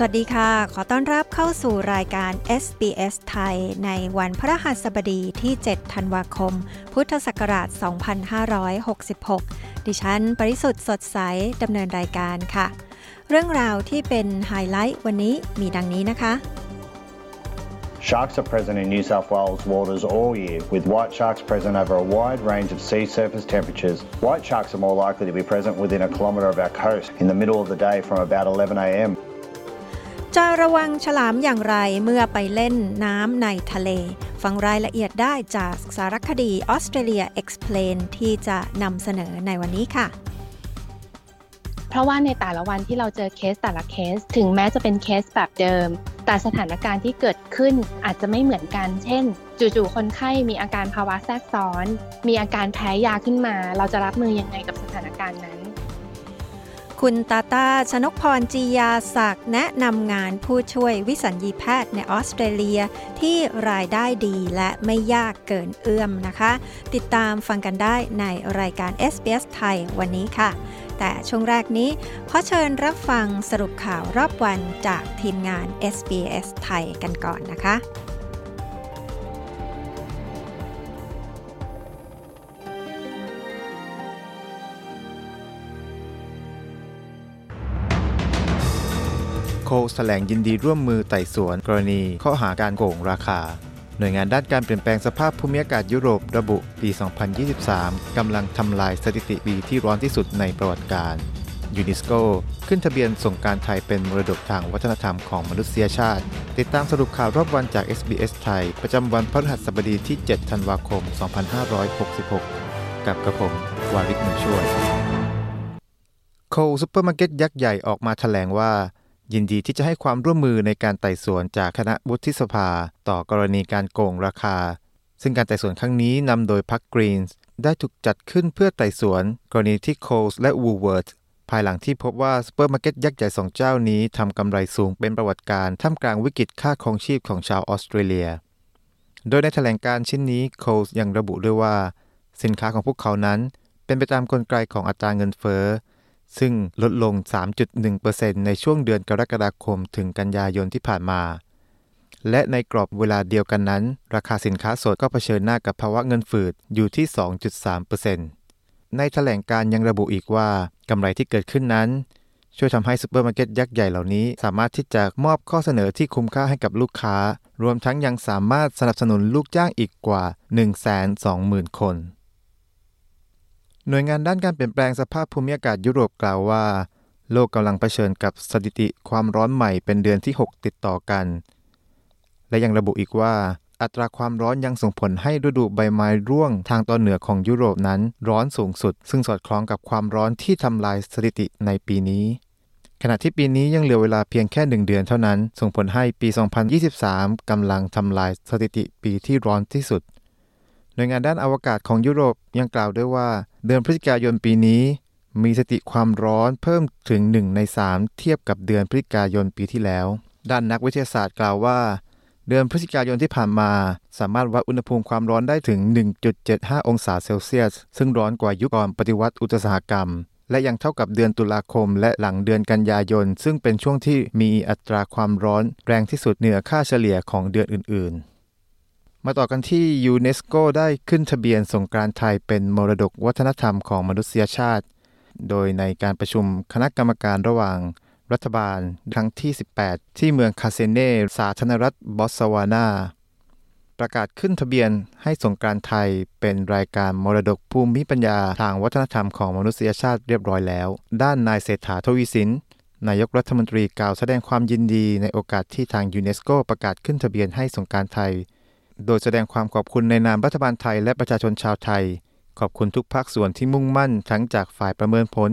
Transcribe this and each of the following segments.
สวัสดีค่ะ ขอต้อนรับเข้าสู่รายการ SBS ไทย ในวันพระหัสบดีที่ 7 ธันวาคม พุทธศักราช 2566 ดิฉัน ปริสุทธ์สดใส ดำเนินรายการค่ะ เรื่องราวที่เป็นไฮไลท์วันนี้มีดังนี้นะคะ Sharks are present in New South Wales waters all year, with white sharks present over a wide range of sea surface temperatures. White sharks are more likely to be present within a kilometre of our coast in the middle of the day from about 11am. จะระวังฉลามอย่างไรเมื่อไปเล่นน้ำในทะเล ฟังรายละเอียดได้จากสารคดีออสเตรเลีย Explain ที่จะนำเสนอในวันนี้ค่ะ เพราะว่าในแต่ละวันที่เราเจอเคสแต่ละเคส ถึงแม้จะเป็นเคสแบบเดิม แต่สถานการณ์ที่เกิดขึ้นอาจจะไม่เหมือนกัน เช่น จู่ๆคนไข้มีอาการภาวะแทรกซ้อน มีอาการแพ้ยาขึ้นมา เราจะรับมือยังไงกับสถานการณ์นั้น คุณตาตาชนกพรจียาศักด์แนะนำงานผู้ช่วยวิสัญญีแพทย์ในออสเตรเลียที่รายได้ดีและไม่ยากเกินเอื้อมนะคะ ติดตามฟังกันได้ในรายการ SBS ไทยวันนี้ค่ะ แต่ช่วงแรกนี้ ขอเชิญรับฟังสรุปข่าวรอบวันจากทีมงาน SBS ไทยกันก่อนนะคะ โคแถลงยินดีร่วมมือไต่สวน กรณีข้อหาการโกงราคา หน่วยงานด้านการเปลี่ยนแปลงสภาพภูมิอากาศยุโรประบุปี 2023 กำลังทำลายสถิติปีที่ร้อนที่สุดในประวัติการยูนิสโกขึ้นทะเบียนส่งการไทยเป็นมรดกทางวัฒนธรรมของมนุษยชาติ ติดตามสรุปข่าวรอบวันจาก SBS ไทย ประจำวันพฤหัสบดีที่ 7 ธันวาคม 2566 กับกระผมวาริกมุช่วย โคลส์ซูเปอร์มาร์เก็ตยักษ์ใหญ่ออกมาแถลงว่า ยินดีที่จะให้ความร่วมมือในการไต่สวนจากคณะวุฒิสภา ต่อกรณีการโกงราคา ซึ่งการไต่สวนครั้งนี้นำโดยพรรคกรีนส์ได้ถูกจัดขึ้นเพื่อไต่สวน กรณีที่โคลส์และวูลเวิร์ธส์ภายหลังที่พบว่าซูเปอร์มาร์เก็ตยักษ์ใหญ่สองเจ้านี้ทำกำไรสูงเป็นประวัติการณ์ท่ามกลางวิกฤตค่าครองชีพของชาวออสเตรเลีย โดยในแถลงการณ์ชิ้นนี้โคลส์ยังระบุด้วยว่า สินค้าของพวกเขานั้นเป็นไปตามกลไกของอัตราเงินเฟ้อ ซึ่งลดลง 3.1%ในช่วงเดือนกรกฎาคมถึงกันยายนที่ผ่านมา และในกรอบเวลาเดียวกันนั้น ราคาสินค้าสดก็เผชิญหน้ากับภาวะเงินฝืดอยู่ที่ 2.3%ในแถลงการณ์ยังระบุอีกว่ากำไรที่เกิดขึ้นนั้น ช่วยทำให้ซูเปอร์มาร์เก็ตยักษ์ใหญ่เหล่านี้ สามารถที่จะมอบข้อเสนอที่คุ้มค่าให้กับลูกค้า รวมทั้งยังสามารถสนับสนุนลูกจ้างอีกกว่า 120,000 คน หน่วยงานด้านการเปลี่ยนแปลงสภาพภูมิอากาศยุโรปกล่าวว่า โลกกำลังเผชิญกับสถิติความร้อนใหม่เป็นเดือนที่ 6 ติดต่อกัน และยังระบุอีกว่า อัตราความร้อนยังส่งผลให้ฤดูใบไม้ร่วงทางตอนเหนือของยุโรปนั้นร้อนสูงสุด ซึ่งสอดคล้องกับความร้อนที่ทำลายสถิติในปีนี้ ขณะที่ปีนี้ยังเหลือเวลาเพียงแค่หนึ่งเดือนเท่านั้น ส่งผลให้ปี 2023กำลังทำลายสถิติปีที่ร้อนที่สุด หน่วยงานด้านอวกาศของยุโรปยังกล่าวด้วยว่า เดือนพฤศจิกายนปีนี้ มีสติความร้อนเพิ่มถึง 1 ใน 3 เทียบกับเดือนพฤศจิกายนปีที่แล้ว ด้านนักวิทยาศาสตร์กล่าวว่า เดือนพฤศจิกายนที่ผ่านมา สามารถวัดอุณหภูมิความร้อนได้ถึง 1.75 องศาเซลเซียส ซึ่งร้อนกว่ายุคก่อนปฏิวัติอุตสาหกรรม และยังเท่ากับเดือนตุลาคม และหลังเดือนกันยายน ซึ่งเป็นช่วงที่มีอัตราความร้อนแรงที่สุดเหนือค่าเฉลี่ยของเดือนอื่นๆ มาต่อกันที่ยูเนสโกได้ขึ้นทะเบียนสงกรานต์ไทยเป็นมรดกวัฒนธรรมของมนุษยชาติ โดยในการประชุมคณะกรรมการระหว่างรัฐบาลครั้งที่ 18 ที่เมืองคาเซเน่สาธารณรัฐบอสวานา ประกาศขึ้นทะเบียนให้สงกรานต์ไทยเป็นรายการมรดกภูมิปัญญาทางวัฒนธรรมของมนุษยชาติเรียบร้อยแล้ว ด้านนายเศรษฐาทวีสินนายกรัฐมนตรีกล่าวแสดงความยินดีในโอกาสที่ทางยูเนสโกประกาศขึ้นทะเบียนให้สงการไทย โดยแสดงความขอบคุณในนามรัฐบาลไทยและประชาชนชาวไทย ขอบคุณทุกภาคส่วนที่มุ่งมั่นทั้งจากฝ่ายประเมินผล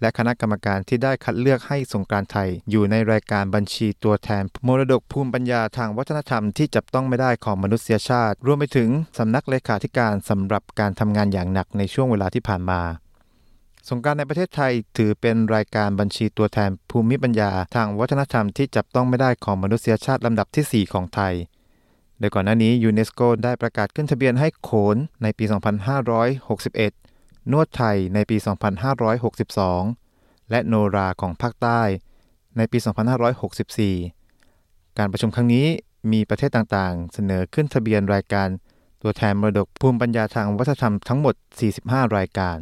และคณะกรรมการที่ได้คัดเลือกให้สงการไทย อยู่ในรายการบัญชีตัวแทน มรดกภูมิปัญญาทางวัฒนธรรมที่จับต้องไม่ได้ของมนุษยชาติ รวมไปถึงสำนักเลขาธิการสำหรับการทำงานอย่างหนักในช่วงเวลาที่ผ่านมาสงการในประเทศไทยถือเป็นรายการบัญชีตัวแทนภูมิปัญญา ทางวัฒนธรรมที่จับต้องไม่ได้ของมนุษยชาติลำดับที่ 4 ของไทย โดยก่อนหน้านี้ยูเนสโกได้ประกาศขึ้นทะเบียนให้โขนในปี 2561 นวดไทยในปี 2562 และโนราของภาคใต้ในปี 2564 การประชุมครั้งนี้มีประเทศต่างๆ เสนอขึ้นทะเบียนรายการตัวแทนมรดกภูมิปัญญาทางวัฒนธรรมทั้งหมด 45 รายการ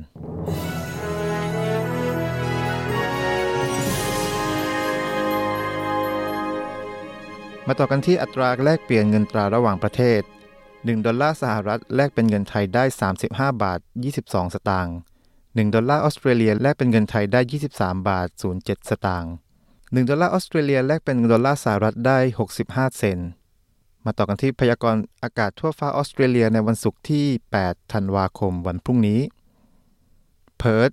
มาต่อกันที่อัตราแลกเปลี่ยนเงินตราระหว่างประเทศ 1 ดอลลาร์สหรัฐแลกเป็นเงินไทยได้ 35 บาท 22 สตางค์ 1 ดอลลาร์ออสเตรเลียแลกเป็นเงินไทยได้ 23 บาท 07 สตางค์ 1 ดอลลาร์ออสเตรเลียแลกเป็นดอลลาร์สหรัฐได้ 65 เซนต์มาต่อกันที่พยากรณ์อากาศทั่วฟ้าออสเตรเลียในวันศุกร์ที่ 8 ธันวาคมวันพรุ่งนี้ เพิร์ธ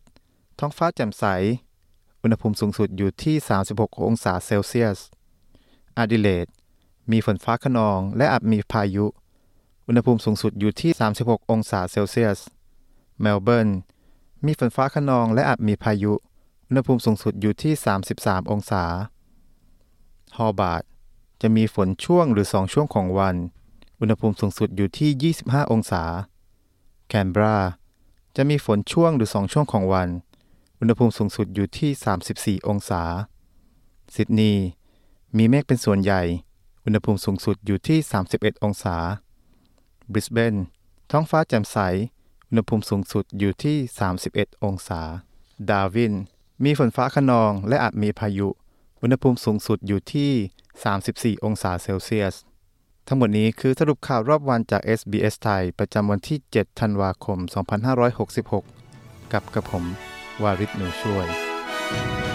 ท้องฟ้าแจ่มใส อุณหภูมิสูงสุดอยู่ที่ 36 องศาเซลเซียสแอดิเลด มีฝนฟ้าขนอง และอาจมีพายุ อุณหภูมิสูงสุดอยู่ที่ 36 องศาเซลเซียส เมลเบิร์น มีฝนฟ้าขนองและอาจมีพายุ อุณหภูมิสูงสุดอยู่ที่ 33 องศา โฮบาร์ต จะมีฝนช่วงหรือ 2 ช่วงของวัน อุณหภูมิสูงสุดอยู่ที่ 25 องศา แคนเบรา จะมีฝนช่วงหรือ 2 ช่วงของวัน อุณหภูมิสูงสุดอยู่ที่ 34 องศา ซิดนีย์ มีเมฆเป็นส่วนใหญ่ อุณหภูมิสูงสุดอยู่ที่ 31 องศา บริสเบน ท้องฟ้าแจ่มใส อุณหภูมิสูงสุดอยู่ที่ 31 องศา ดาวิน มีฝนฟ้าขนองและอาจมีพายุ อุณหภูมิสูงสุดอยู่ที่ 34 องศาเซลเซียส ทั้งหมดนี้คือสรุปข่าวรอบวันจาก SBS ไทย ประจำวันที่ 7 ธันวาคม 2566 กับกระผม วาริศหนูช่วย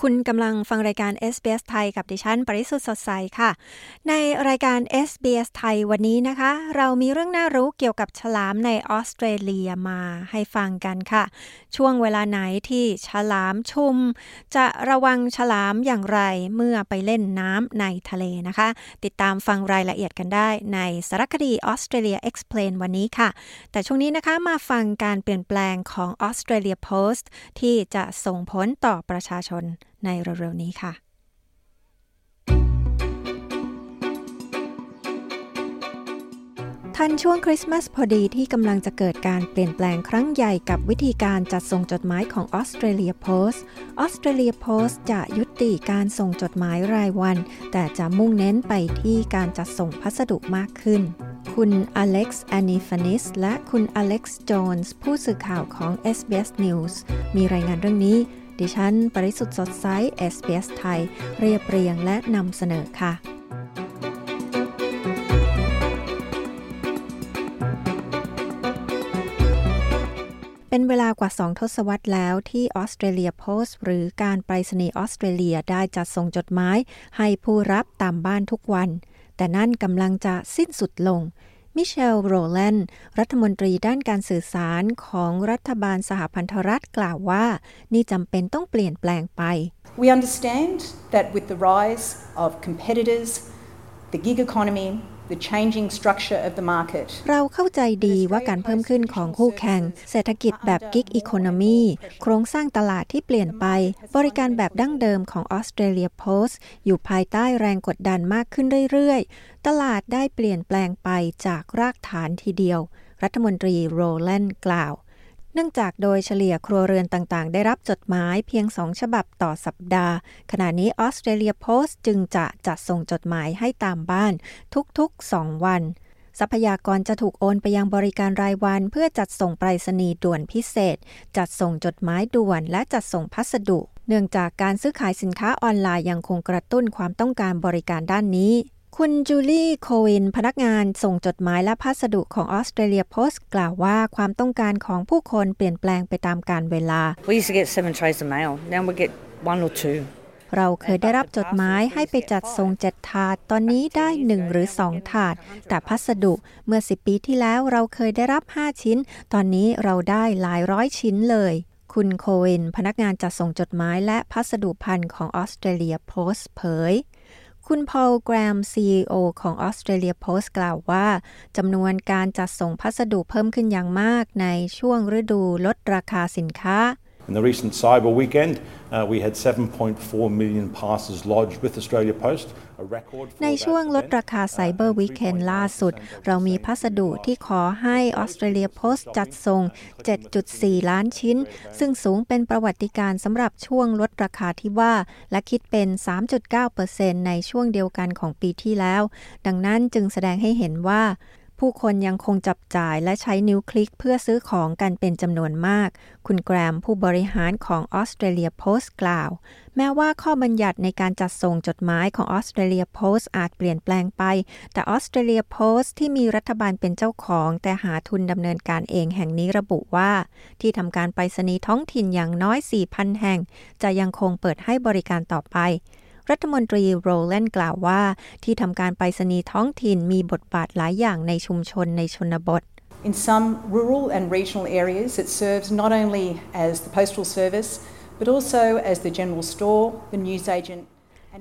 คุณกำลังฟังรายการ SBS ไทยกับดิฉัน ปริสุทธ์สดใสค่ะ ในรายการ SBS ไทยวันนี้นะคะ เรามีเรื่องน่ารู้เกี่ยวกับฉลามในออสเตรเลียมาให้ฟังกันค่ะ ช่วงเวลาไหนที่ฉลามชุม จะระวังฉลามอย่างไรเมื่อไปเล่นน้ำในทะเลนะคะ ติดตามฟังรายละเอียดกันได้ในสารคดี Australia Explain วันนี้ค่ะ แต่ช่วงนี้นะคะมาฟังการเปลี่ยนแปลงของ Australia Post ที่จะส่งผลต่อประชาชนในเร็วๆนี้ค่ะทันช่วงคริสต์มาสพอดีที่กำลังจะเกิดการเปลี่ยนแปลงครั้งใหญ่กับวิธีการจัดส่งจดหมายของออสเตรเลียโพสต์ออสเตรเลียโพสต์จะยุติการส่งจดหมายรายวัน แต่จะมุ่งเน้นไปที่การจัดส่งพัสดุมากขึ้น คุณอเล็กซ์แอนิฟานิสและคุณอเล็กซ์โจนส์ผู้สื่อข่าวของ SBS News มีรายงานเรื่องนี้ ดิฉัน ปริสุทธ์สดใส SBS ไทย เรียบเรียงและนำเสนอค่ะเป็นเวลากว่าสองทศวรรษแล้วที่ออสเตรเลียโพสต์หรือการไปรษณีย์ออสเตรเลียได้จัดส่งจดหมายให้ผู้รับตามบ้านทุกวัน แต่นั่นกำลังจะสิ้นสุดลง มิเชล โรแลนด์ รัฐมนตรีด้านการสื่อสารของรัฐบาลสหพันธรัฐกล่าวว่า นี่จำเป็นต้องเปลี่ยนแปลงไป We understand that with the rise of competitors, the gig economy, the changing structure of the market เราเข้าใจดีว่าการเพิ่มขึ้นของคู่แข่ง เศรษฐกิจแบบกิกอีโคโนมีโครงสร้างตลาดที่เปลี่ยนไป บริการแบบดั้งเดิมของออสเตรเลียโพสต์อยู่ภายใต้แรงกดดันมากขึ้นเรื่อยๆ ตลาดได้เปลี่ยนแปลงไปจากรากฐานทีเดียว รัฐมนตรีโรแลนด์กล่าว เนื่องจากโดยเฉลี่ยครัวเรือนต่างๆ ได้รับจดหมายเพียงสองฉบับต่อสัปดาห์ ขณะนี้ออสเตรเลียโพสต์จึงจะจัดส่งจดหมายให้ตามบ้านทุกๆ 2 วัน ทรัพยากรจะถูกโอนไปยังบริการรายวัน เพื่อจัดส่งไปรษณีย์ด่วนพิเศษ จัดส่งจดหมายด่วน และจัดส่งพัสดุ เนื่องจากการซื้อขายสินค้าออนไลน์ยังคงกระตุ้นความต้องการบริการด้านนี้ คุณจูลี่โควินพนักงานส่งจดหมายและพัสดุของออสเตรเลียโพสต์กล่าวว่าความต้องการของผู้คนเปลี่ยนแปลงไปตามกาลเวลา We used to get seven trays of mail. Now we get one or two. เราเคยได้รับจดหมายให้ไปจัดส่งเจ็ดถาด ตอนนี้ได้หนึ่งหรือสองถาด แต่พัสดุเมื่อ10ปีที่แล้วเราเคยได้รับ5ชิ้น ตอนนี้เราได้หลายร้อยชิ้นเลย คุณโคเวนพนักงานจัดส่งจดหมายและพัสดุพันธ์ของออสเตรเลียโพสต์เผย คุณพอลแกรม CEO ของออสเตรเลียโพสต์กล่าวว่าจำนวนการจัดส่งพัสดุเพิ่มขึ้นอย่างมากในช่วงฤดูลดราคาสินค้า In the recent cyber weekend, uh, we had 7.4 million parcels lodged with Australia Post, a record for ใน that ช่วงลด event. ราคา Cyber Weekend ล่าสุด เรามีพัสดุที่ขอให้ Australia Post จัดส่ง 7.4 ล้านชิ้น ซึ่งสูงเป็นประวัติการณ์สำหรับช่วงลดราคาที่ว่า และคิดเป็น 3.9%ในช่วงเดียวกันของปีที่แล้ว ดังนั้นจึงแสดงให้เห็นว่า ผู้คนยังคงจับจ่ายและใช้นิ้วคลิกเพื่อซื้อของกันเป็นจำนวนมาก คุณแกรมผู้บริหารของ Australia Post กล่าว แม้ว่าข้อบัญญัติในการจัดส่งจดหมายของออสเตรเลียโพสต์อาจเปลี่ยนแปลงไป แต่ออสเตรเลียโพสต์ที่มีรัฐบาลเป็นเจ้าของ แต่หาทุนดำเนินการเองแห่งนี้ระบุว่า ที่ทำการไปรษณีย์ท้องถิ่นอย่างน้อย 4,000 แห่ง จะยังคงเปิดให้บริการต่อไป รัฐมนตรีโรแลนด์กล่าวว่า ที่ทำการไปรษณีย์ท้องถิ่นมีบทบาทหลายอย่างในชุมชนในชนบท In some rural and regional areas, it serves not only as the postal service, but also as the general store, the newsagent.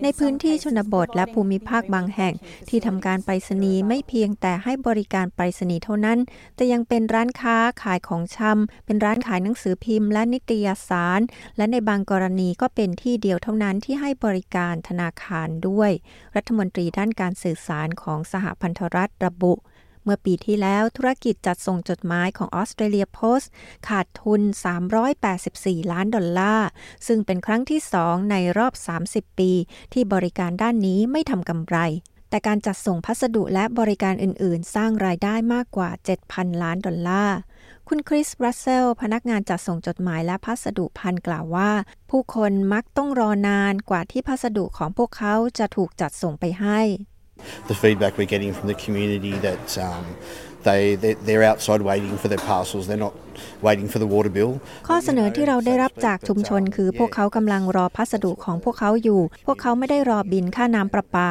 ในพื้นที่ชนบทและภูมิภาคบางแห่ง ที่ทำการไปรษณีย์ไม่เพียงแต่ให้บริการไปรษณีย์เท่านั้น แต่ยังเป็นร้านค้าขายของชำเป็นร้านขายหนังสือพิมพ์และนิตยสาร และในบางกรณีก็เป็นที่เดียวเท่านั้นที่ให้บริการธนาคารด้วย รัฐมนตรีด้านการสื่อสารของสหพันธรัฐระบุ เมื่อปีที่แล้วธุรกิจจัดส่งจดหมายของออสเตรเลียโพสต์ ขาดทุน 384 ล้านดอลลาร์ ซึ่งเป็นครั้งที่สองในรอบ 30 ปี ที่บริการด้านนี้ไม่ทำกำไร แต่การจัดส่งพัสดุและบริการอื่น ๆ สร้างรายได้มากกว่า 7,000 ล้านดอลลาร์คุณคริส รัสเซล พนักงานจัดส่งจดหมายและพัสดุพันกล่าวว่า ผู้คนมักต้องรอนานกว่าที่พัสดุของพวกเขาจะถูกจัดส่งไปให้ the feedback we're getting from the community that um, they they- they're outside waiting for their parcels. They're not waiting for the water bill. ข้อเสนอที่เราได้รับจากชุมชนคือพวกเขากำลังรอพัสดุของพวกเขาอยู่ พวกเขาไม่ได้รอบินค่าน้ำประปา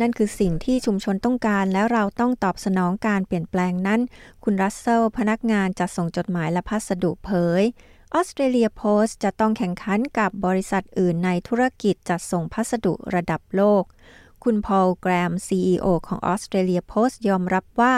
นั่นคือสิ่งที่ชุมชนต้องการ และเราต้องตอบสนองการเปลี่ยนแปลงนั้น คุณรัสเซลพนักงานจัดส่งจดหมายและพัสดุเผยออสเตรเลียโพสต์จะต้องแข่งขันกับบริษัทอื่นในธุรกิจจัดส่งพัสดุระดับโลก คุณพอลแกรม CEO ของออสเตรเลียโพสต์ยอมรับว่า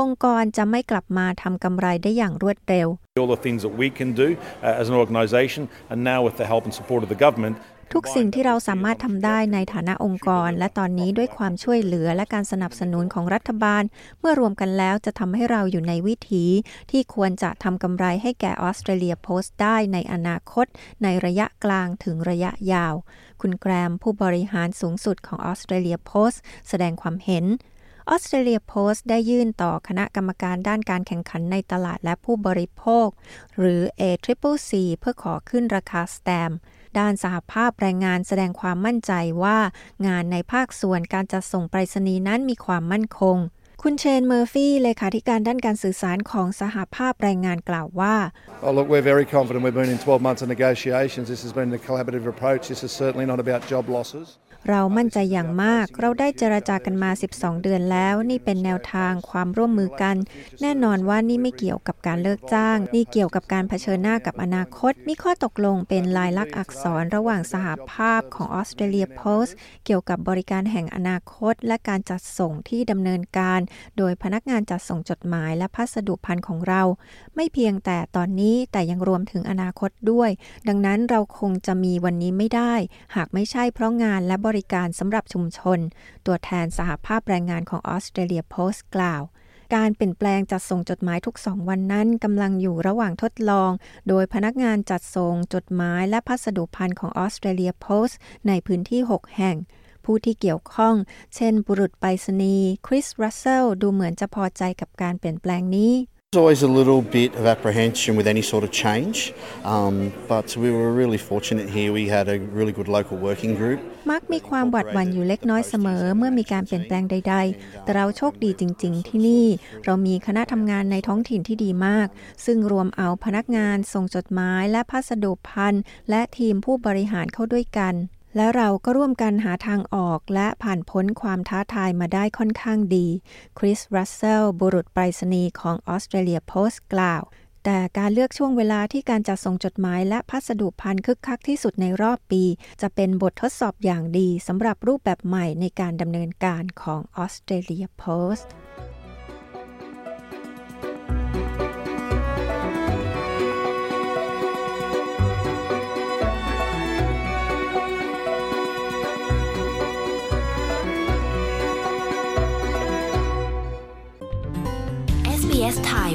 องค์กรจะไม่กลับมาทำกำไรได้อย่างรวดเร็ว All the things that we can do uh, as an organisation, and now with the help and support of the government. ทุกสิ่งที่เราสามารถทำได้ในฐานะองค์กร และตอนนี้ด้วยความช่วยเหลือและการสนับสนุนของรัฐบาล เมื่อรวมกันแล้วจะทำให้เราอยู่ในวิถี ที่ควรจะทำกำไรให้แก่ออสเตรเลียโพสต์ได้ในอนาคต ในระยะกลางถึงระยะยาว คุณแกรมผู้บริหารสูงสุดของ Australia Post แสดงความเห็น Australia Post ได้ยื่นต่อคณะกรรมการด้านการแข่งขันในตลาดและผู้บริโภค หรือ ACCC เพื่อขอขึ้นราคาแสตมป์ด้านสหภาพแรงงานแสดงความมั่นใจว่า งานในภาคส่วนการจัดส่งไปรษณีย์นั้นมีความมั่นคง คุณเชนเมอร์ฟี่เลขาธิการด้านการสื่อสารของสหภาพแรงงานกล่าวว่า Oh, look, we're very confident. We've been in 12 months of negotiations. This has been a collaborative approach. This is certainly not about job losses. เรามั่นใจอย่างมาก เราได้เจรจากันมา 12 เดือนแล้ว นี่เป็นแนวทางความร่วมมือกัน แน่นอนว่านี่ไม่เกี่ยวกับการเลิกจ้าง นี่เกี่ยวกับการเผชิญหน้ากับอนาคต มีข้อตกลงเป็นลายลักษณ์อักษรระหว่างสหภาพของออสเตรเลียโพสต์เกี่ยวกับบริการแห่งอนาคต และการจัดส่งที่ดำเนินการ โดยพนักงานจัดส่งจดหมายและพัสดุพันธ์ของเรา ไม่เพียงแต่ตอนนี้แต่ยังรวมถึงอนาคตด้วย ดังนั้นเราคงจะมีวันนี้ไม่ได้ หากไม่ใช่เพราะงานและบริการสำหรับชุมชน ตัวแทนสหภาพแรงงานของออสเตรเลียโพสต์กล่าว การเปลี่ยนแปลงจัดส่งจดหมายทุกสองวันนั้นกำลังอยู่ระหว่างทดลอง โดยพนักงานจัดส่งจดหมายและพัสดุพันธ์ของออสเตรเลียโพสต์ในพื้นที่ 6 แห่งผู้ที่เกี่ยวข้อง เช่น บุรุษไปรษณีย์คริส รัสเซล ดูเหมือนจะพอใจกับการเปลี่ยนแปลงนี้ There's always a little bit of apprehension with any sort of change, um, but we were really fortunate here. We had a really good local working group. มักมีความหวาดหวั่นอยู่เล็กน้อยเสมอเมื่อมีการเปลี่ยนแปลงใด ๆ แต่เราโชคดีจริง ๆ ที่นี่ เรามีคณะทำงานในท้องถิ่นที่ดีมาก ซึ่งรวมเอาพนักงานส่งจดหมายและพัสดุพันธ์และทีมผู้บริหารเข้าด้วยกัน และเราก็ร่วมกันหาทางออกและผ่านพ้นความท้าทายมาได้ค่อนข้างดี คริส รัสเซล บุรุษไปรษณีย์ของออสเตรเลียโพสต์กล่าว แต่การเลือกช่วงเวลาที่การจัดส่งจดหมายและพัสดุพันคึกคักที่สุดในรอบปี จะเป็นบททดสอบอย่างดีสำหรับรูปแบบใหม่ในการดำเนินการของออสเตรเลียโพสต์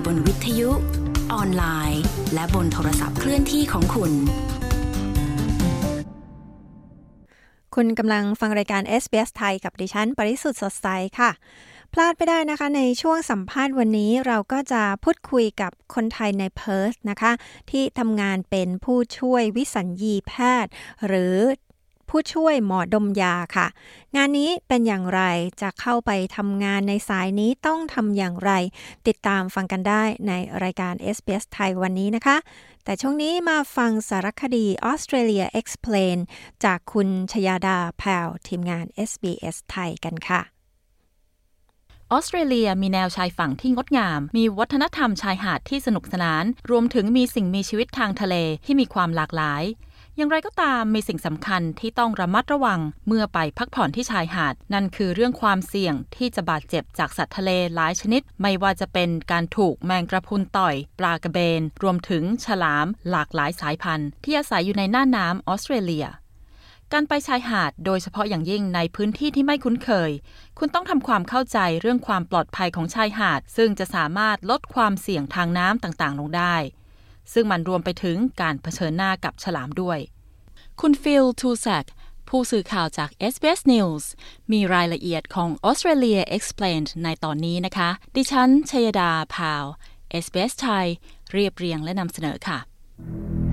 บนวิทยุ ออนไลน์ และบนโทรศัพท์เคลื่อนที่ของคุณ คุณกำลังฟังรายการ SBS ไทยกับดิฉัน ปริสุทธ์สดใสค่ะ พลาดไปได้นะคะ ในช่วงสัมภาษณ์วันนี้เราก็จะพูดคุยกับคนไทยในเพิร์ธนะคะ ที่ทำงานเป็นผู้ช่วยวิสัญญีแพทย์ หรือ ผู้ช่วยหมอดมยาค่ะ งานนี้เป็นอย่างไรจะเข้าไปทำงานในสายนี้ต้องทำอย่างไร ติดตามฟังกันได้ในรายการ SBS ไทยวันนี้นะคะ แต่ช่วงนี้มาฟังสารคดี Australia Explain จากคุณชยาดาแพวทีมงาน SBS ไทยกันค่ะออสเตรเลียมีแนวชายฝั่งที่งดงาม มีวัฒนธรรมชายหาดที่สนุกสนาน รวมถึงมีสิ่งมีชีวิตทางทะเลที่มีความหลากหลาย อย่างไรก็ตามมีสิ่งสำคัญที่ต้องระมัดระวังเมื่อไปพักผ่อนที่ชายหาด นั่นคือเรื่องความเสี่ยงที่จะบาดเจ็บจากสัตว์ทะเลหลายชนิด ไม่ว่าจะเป็นการถูกแมงกระพุนต่อย ปลากระเบน รวมถึงฉลาม หลากหลายสายพันธุ์ ที่อาศัยอยู่ในน่านน้ำออสเตรเลียการไปชายหาดโดยเฉพาะอย่างยิ่งในพื้นที่ที่ไม่คุ้นเคย คุณต้องทำความเข้าใจเรื่องความปลอดภัยของชายหาด ซึ่งจะสามารถลดความเสี่ยงทางน้ำต่างๆ ลงได้ ซึ่งมันรวมไปถึงการเผชิญหน้ากับฉลามด้วย คุณฟิลทูแซกผู้สื่อข่าวจาก SBS News มีรายละเอียดของ Australia Explained ในตอนนี้นะคะ ดิฉันชยดาพาว SBS ไทย เรียบเรียงและนำเสนอค่ะ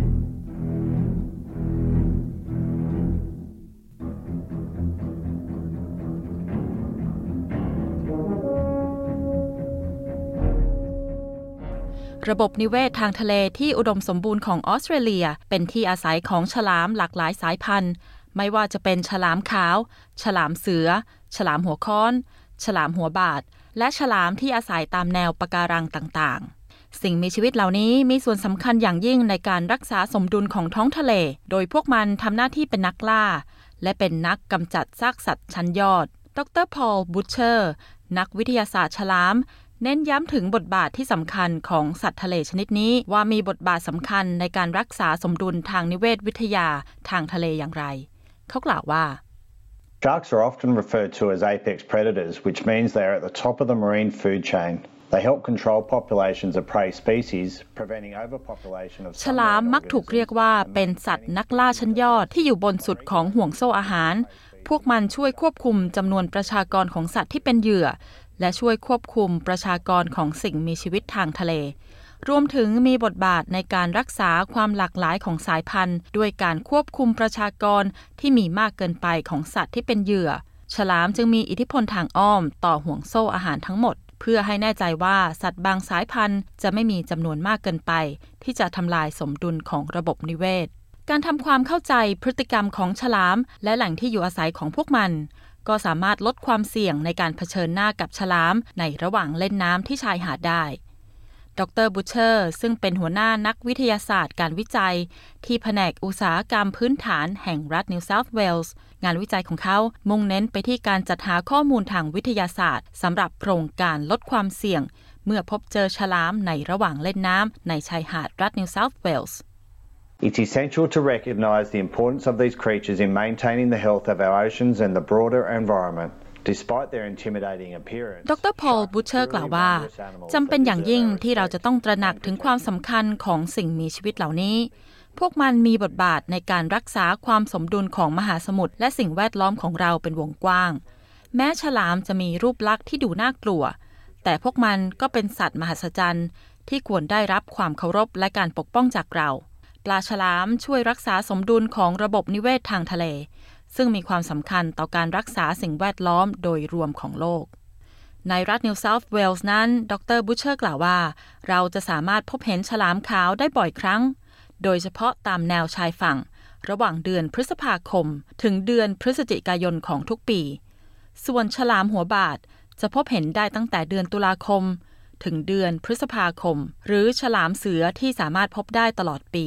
ระบบนิเวศทางทะเลที่อุดมสมบูรณ์ของออสเตรเลีย เป็นที่อาศัยของฉลามหลากหลายสายพันธุ์ ไม่ว่าจะเป็นฉลามขาว ฉลามเสือ ฉลามหัวค้อน ฉลามหัวบาตร และฉลามที่อาศัยตามแนวปะการังต่างๆ สิ่งมีชีวิตเหล่านี้มีส่วนสำคัญอย่างยิ่งในการรักษาสมดุลของท้องทะเล โดยพวกมันทำหน้าที่เป็นนักล่า และเป็นนักกำจัดซากสัตว์ชั้นยอด ดรพอลบูเชอร์นักวิทยาศาสตร์ฉลาม เน้นย้ำถึงบทบาทที่สำคัญของสัตว์ทะเลชนิดนี้ว่ามีบทบาทสำคัญในการรักษาสมดุลทางนิเวศวิทยาทางทะเลอย่างไร เขากล่าวว่า Sharks are often referred to as apex predators, which means they are at the top of the marine food chain. They help control populations of prey species, preventing overpopulation of ฉลามมักถูกเรียกว่าเป็นสัตว์นักล่าชั้นยอดที่อยู่บนสุดของห่วงโซ่อาหาร พวกมันช่วยควบคุมจำนวนประชากรของสัตว์ที่เป็นเหยื่อ และช่วยควบคุมประชากรของสิ่งมีชีวิตทางทะเล รวมถึงมีบทบาทในการรักษาความหลากหลายของสายพันธุ์ ด้วยการควบคุมประชากรที่มีมากเกินไปของสัตว์ที่เป็นเหยื่อ ฉลามจึงมีอิทธิพลทางอ้อมต่อห่วงโซ่อาหารทั้งหมด เพื่อให้แน่ใจว่าสัตว์บางสายพันธุ์จะไม่มีจำนวนมากเกินไป ที่จะทำลายสมดุลของระบบนิเวศการทำความเข้าใจพฤติกรรมของฉลาม และแหล่งที่อยู่อาศัยของพวกมัน ก็สามารถลดความเสี่ยงในการเผชิญหน้ากับฉลามในระหว่างเล่นน้ำที่ชายหาดได้ ดรบูเชอร์ ซึ่งเป็นหัวหน้านักวิทยาศาสตร์การวิจัย ที่แผนกอุตสาหกรรมพื้นฐานแห่งรัฐนิวเซาท์เวลส์ งานวิจัยของเขามุ่งเน้นไปที่การจัดหาข้อมูลทางวิทยาศาสตร์สำหรับโครงการลดความเสี่ยง เมื่อพบเจอฉลามในระหว่างเล่นน้ำในชายหาดรัฐนิวเซาท์เวลส์ It's essential to recognise the importance of these creatures in maintaining the health of our oceans and the broader environment. ดรพอลบูเชอร์กล่าวว่าจำเป็นอย่างยิ่งที่เราจะต้องตระหนักถึงความสำคัญของสิ่งมีชีวิตเหล่านี้ พวกมันมีบทบาทในการรักษาความสมดุลของมหาสมุทรและสิ่งแวดล้อมของเราเป็นวงกว้าง แม้ฉลามจะมีรูปลักษณ์ที่ดูน่ากลัว แต่พวกมันก็เป็นสัตว์มหัศจรรย์ที่ควรได้รับความเคารพและการปกป้องจากเรา ปลาฉลามช่วยรักษาสมดุลของระบบนิเวศทางทะเล ซึ่งมีความสำคัญต่อการรักษาสิ่งแวดล้อมโดยรวมของโลก ในรัฐนิวเซาท์เวลส์นั้น ดรบูเชอร์กล่าวว่า เราจะสามารถพบเห็นฉลามขาวได้บ่อยครั้ง โดยเฉพาะตามแนวชายฝั่ง ระหว่างเดือนพฤษภาคม ถึงเดือนพฤศจิกายนของทุกปี ส่วนฉลามหัวบาตรจะพบเห็นได้ตั้งแต่เดือนตุลาคม ถึงเดือนพฤษภาคม หรือฉลามเสือที่สามารถพบได้ตลอดปี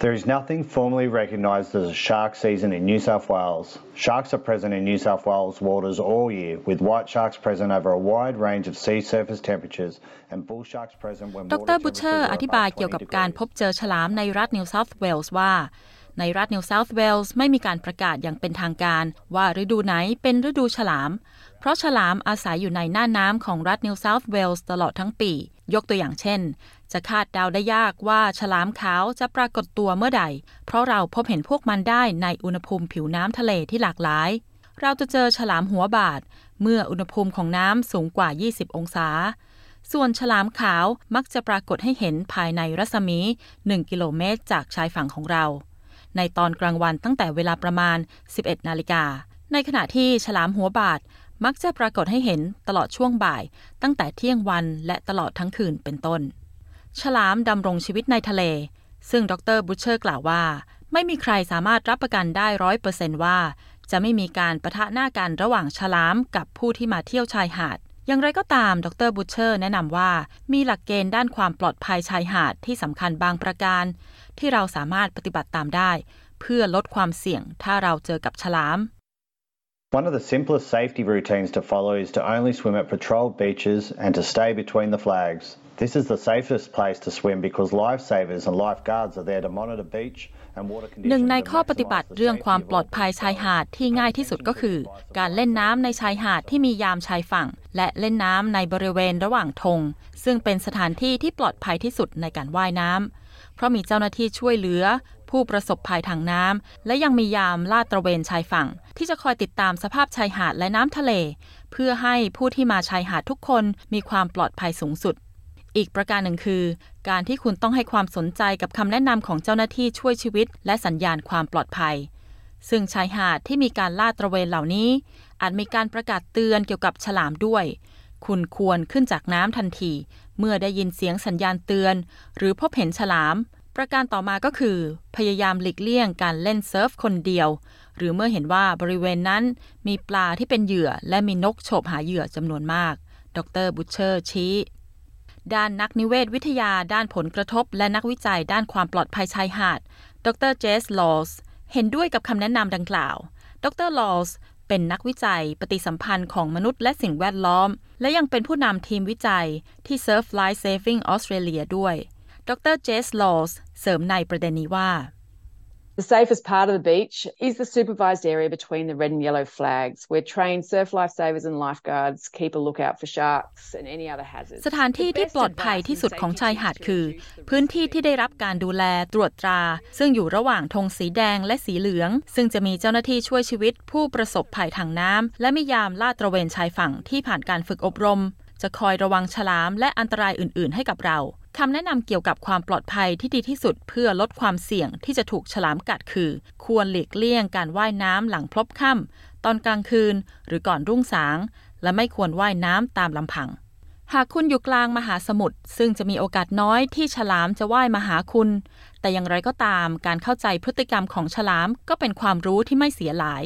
There is nothing formally recognised as a shark season in New South Wales. Sharks are present in New South Wales waters all year, with white sharks present over a wide range of sea surface temperatures and bull sharks present when ดรบุชเชอร์อธิบายเกี่ยวกับการพบเจอฉลามในรัฐนิวเซาท์เวลส์ว่า ในรัฐนิวเซาท์เวลส์ไม่มีการประกาศอย่างเป็นทางการว่าฤดูไหนเป็นฤดูฉลาม เพราะฉลามอาศัยอยู่ในหน้าน้ำของรัฐนิวเซาท์เวลส์ตลอดทั้งปี ยกตัวอย่างเช่น จะคาดเดาได้ยากว่าฉลามขาวจะปรากฏตัวเมื่อใด เพราะเราพบเห็นพวกมันได้ในอุณหภูมิผิวน้ำทะเลที่หลากหลาย เราจะเจอฉลามหัวบาดเมื่ออุณหภูมิของน้ำสูงกว่า 20 องศา ส่วนฉลามขาวมักจะปรากฏให้เห็นภายในรัศมี 1 กิโลเมตร จากชายฝั่งของเรา ในตอนกลางวันตั้งแต่เวลาประมาณ 11 นาฬิกา ในขณะที่ฉลามหัวบาตรมักจะปรากฏให้เห็นตลอดช่วงบ่าย ตั้งแต่เที่ยงวันและตลอดทั้งคืนเป็นต้น ฉลามดำรงชีวิตในทะเล ซึ่งดรบุชเชอร์กล่าวว่า ไม่มีใครสามารถรับประกันได้ร้อยเปอร์เซ็นต์ว่า จะไม่มีการปะทะหน้ากันระหว่างฉลามกับผู้ที่มาเที่ยวชายหาด อย่างไรก็ตามดรบุชเชอร์แนะนำว่ามีหลักเกณฑ์ด้านความปลอดภัยชายหาดที่สำคัญบางประการ ที่เราสามารถปฏิบัติตามได้ เพื่อลดความเสี่ยงถ้าเราเจอกับฉลาม One of the simplest safety routines to follow is to only swim at patrolled beaches and to stay between the flags. This is the safest place to swim because lifesavers and lifeguards are there to monitor beach and water หนึ่ง conditions ใน and ข้อปฏิบัติ maximise เรื่อง the ความ safety ปลอดภัยชายหาดที่ง่ายที่สุดก็คือ การเล่นน้ำในชายหาดที่มียามชายฝั่ง และเล่นน้ำในบริเวณระหว่างธงซึ่งเป็นสถานที่ที่ปลอดภัยที่สุดในการว่ายน้ำเพราะมีเจ้าหน้าที่ช่วยเหลือ ผู้ประสบภัยทางน้ำและยังมียามลาดตระเวนชายฝั่ง ที่จะคอยติดตามสภาพชายหาดและน้ำทะเล เพื่อให้ผู้ที่มาชายหาดทุกคนมีความปลอดภัยสูงสุด อีกประการหนึ่งคือ การที่คุณต้องให้ความสนใจกับคำแนะนำของเจ้าหน้าที่ช่วยชีวิต และสัญญาณความปลอดภัย ซึ่งชายหาดที่มีการลาดตระเวนเหล่านี้ อาจมีการประกาศเตือนเกี่ยวกับฉลามด้วย คุณควรขึ้นจากน้ำทันที เมื่อได้ยินเสียงสัญญาณเตือน หรือพบเห็นฉลาม ประการต่อมาก็คือ พยายามหลีกเลี่ยงการเล่นเซิร์ฟคนเดียว หรือเมื่อเห็นว่าบริเวณนั้น มีปลาที่เป็นเหยื่อ และมีนกโฉบหาเหยื่อจำนวนมาก ดรบุชเชอร์ชี้ ด้านนักนิเวศวิทยาด้านผลกระทบ และนักวิจัยด้านความปลอดภัยชายหาด ดรเจสลอสเห็นด้วยกับคำแนะนำดังกล่าว ดรลอสเป็นนักวิจัยปฏิสัมพันธ์ของมนุษย์และสิ่งแวดล้อม และยังเป็นผู้นำทีมวิจัยที่ Surf Life Saving Australia ด้วย ดรเจสลอสเสริมในประเด็นนี้ว่า The safest part of the beach is the supervised area between the red and yellow flags, where trained surf lifesavers and lifeguards keep a lookout for sharks and any other hazards. สถานที่ที่ปลอดภัยที่สุดของชายหาดคือ พื้นที่ที่ได้รับการดูแลตรวจตรา ซึ่งอยู่ระหว่างธงสีแดงและสีเหลือง ซึ่งจะมีเจ้าหน้าที่ช่วยชีวิต ผู้ประสบภัยทางน้ำและมียามลาดตระเวนชายฝั่งที่ผ่านการฝึกอบรม จะคอยระวังฉลามและอันตรายอื่น ๆ ให้กับเรา คำแนะนำเกี่ยวกับความปลอดภัยที่ดีที่สุดเพื่อลดความเสี่ยงที่จะถูกฉลามกัดคือ ควรหลีกเลี่ยงการว่ายน้ำหลังพลบค่ำตอนกลางคืน หรือก่อนรุ่งสาง และไม่ควรว่ายน้ำตามลำพัง หากคุณอยู่กลางมหาสมุทรซึ่งจะมีโอกาสน้อยที่ฉลามจะว่ายมาหาคุณ แต่อย่างไรก็ตามการเข้าใจพฤติกรรมของฉลามก็เป็นความรู้ที่ไม่เสียหลาย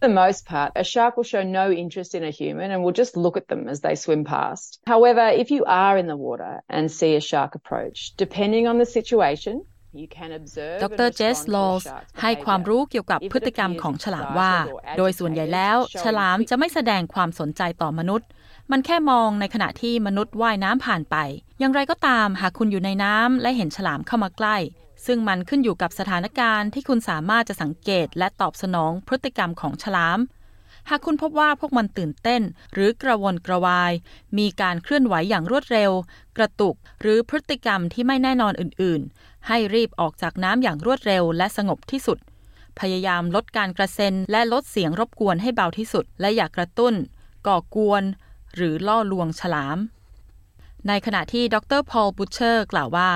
the most part, a shark will show no interest in a human and will just look at them as they swim past. However, if you are in the water and see a shark approach, depending on the situation, you can observe ด and รเจส respond ล to อ a ส shark's ให้ความ behaviour. รู้เกี่ยวกับ If it พฤติกรรม appears ของฉลาม excited ว่า or โดยส่วนใหญ่แล้ว agitated, ฉลามจะไม่แสดงความสนใจต่อมนุษย์ มันแค่มองในขณะที่มนุษย์ว่ายน้ำผ่านไป อย่างไรก็ตาม หากคุณอยู่ในน้ำและเห็นฉลามเข้ามาใกล้ ซึ่งมันขึ้นอยู่กับสถานการณ์ที่คุณสามารถจะสังเกตและตอบสนองพฤติกรรมของฉลาม หากคุณพบว่าพวกมันตื่นเต้น หรือกระวนกระวาย มีการเคลื่อนไหวอย่างรวดเร็ว กระตุกหรือพฤติกรรมที่ไม่แน่นอนอื่น ๆ ให้รีบออกจากน้ำอย่างรวดเร็วและสงบที่สุด พยายามลดการกระเซ็นและลดเสียงรบกวนให้เบาที่สุด และอย่ากกระตุ้น ก่อกวน หรือล่อลวงฉลาม ในขณะที่ดรพอลบูเชอร์กล่าวว่า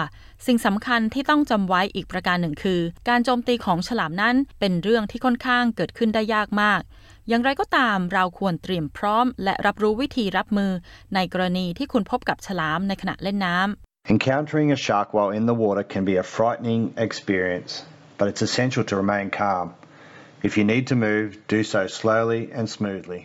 สิ่งสำคัญที่ต้องจำไว้อีกประการหนึ่งคือ การโจมตีของฉลามนั้นเป็นเรื่องที่ค่อนข้างเกิดขึ้นได้ยากมาก อย่างไรก็ตามเราควรเตรียมพร้อม และรับรู้วิธีรับมือ ในกรณีที่คุณพบกับฉลามในขณะเล่นน้ำ Encountering a shark while in the water can be a frightening experience, but it's essential to remain calm. If you need to move, do so slowly and smoothly.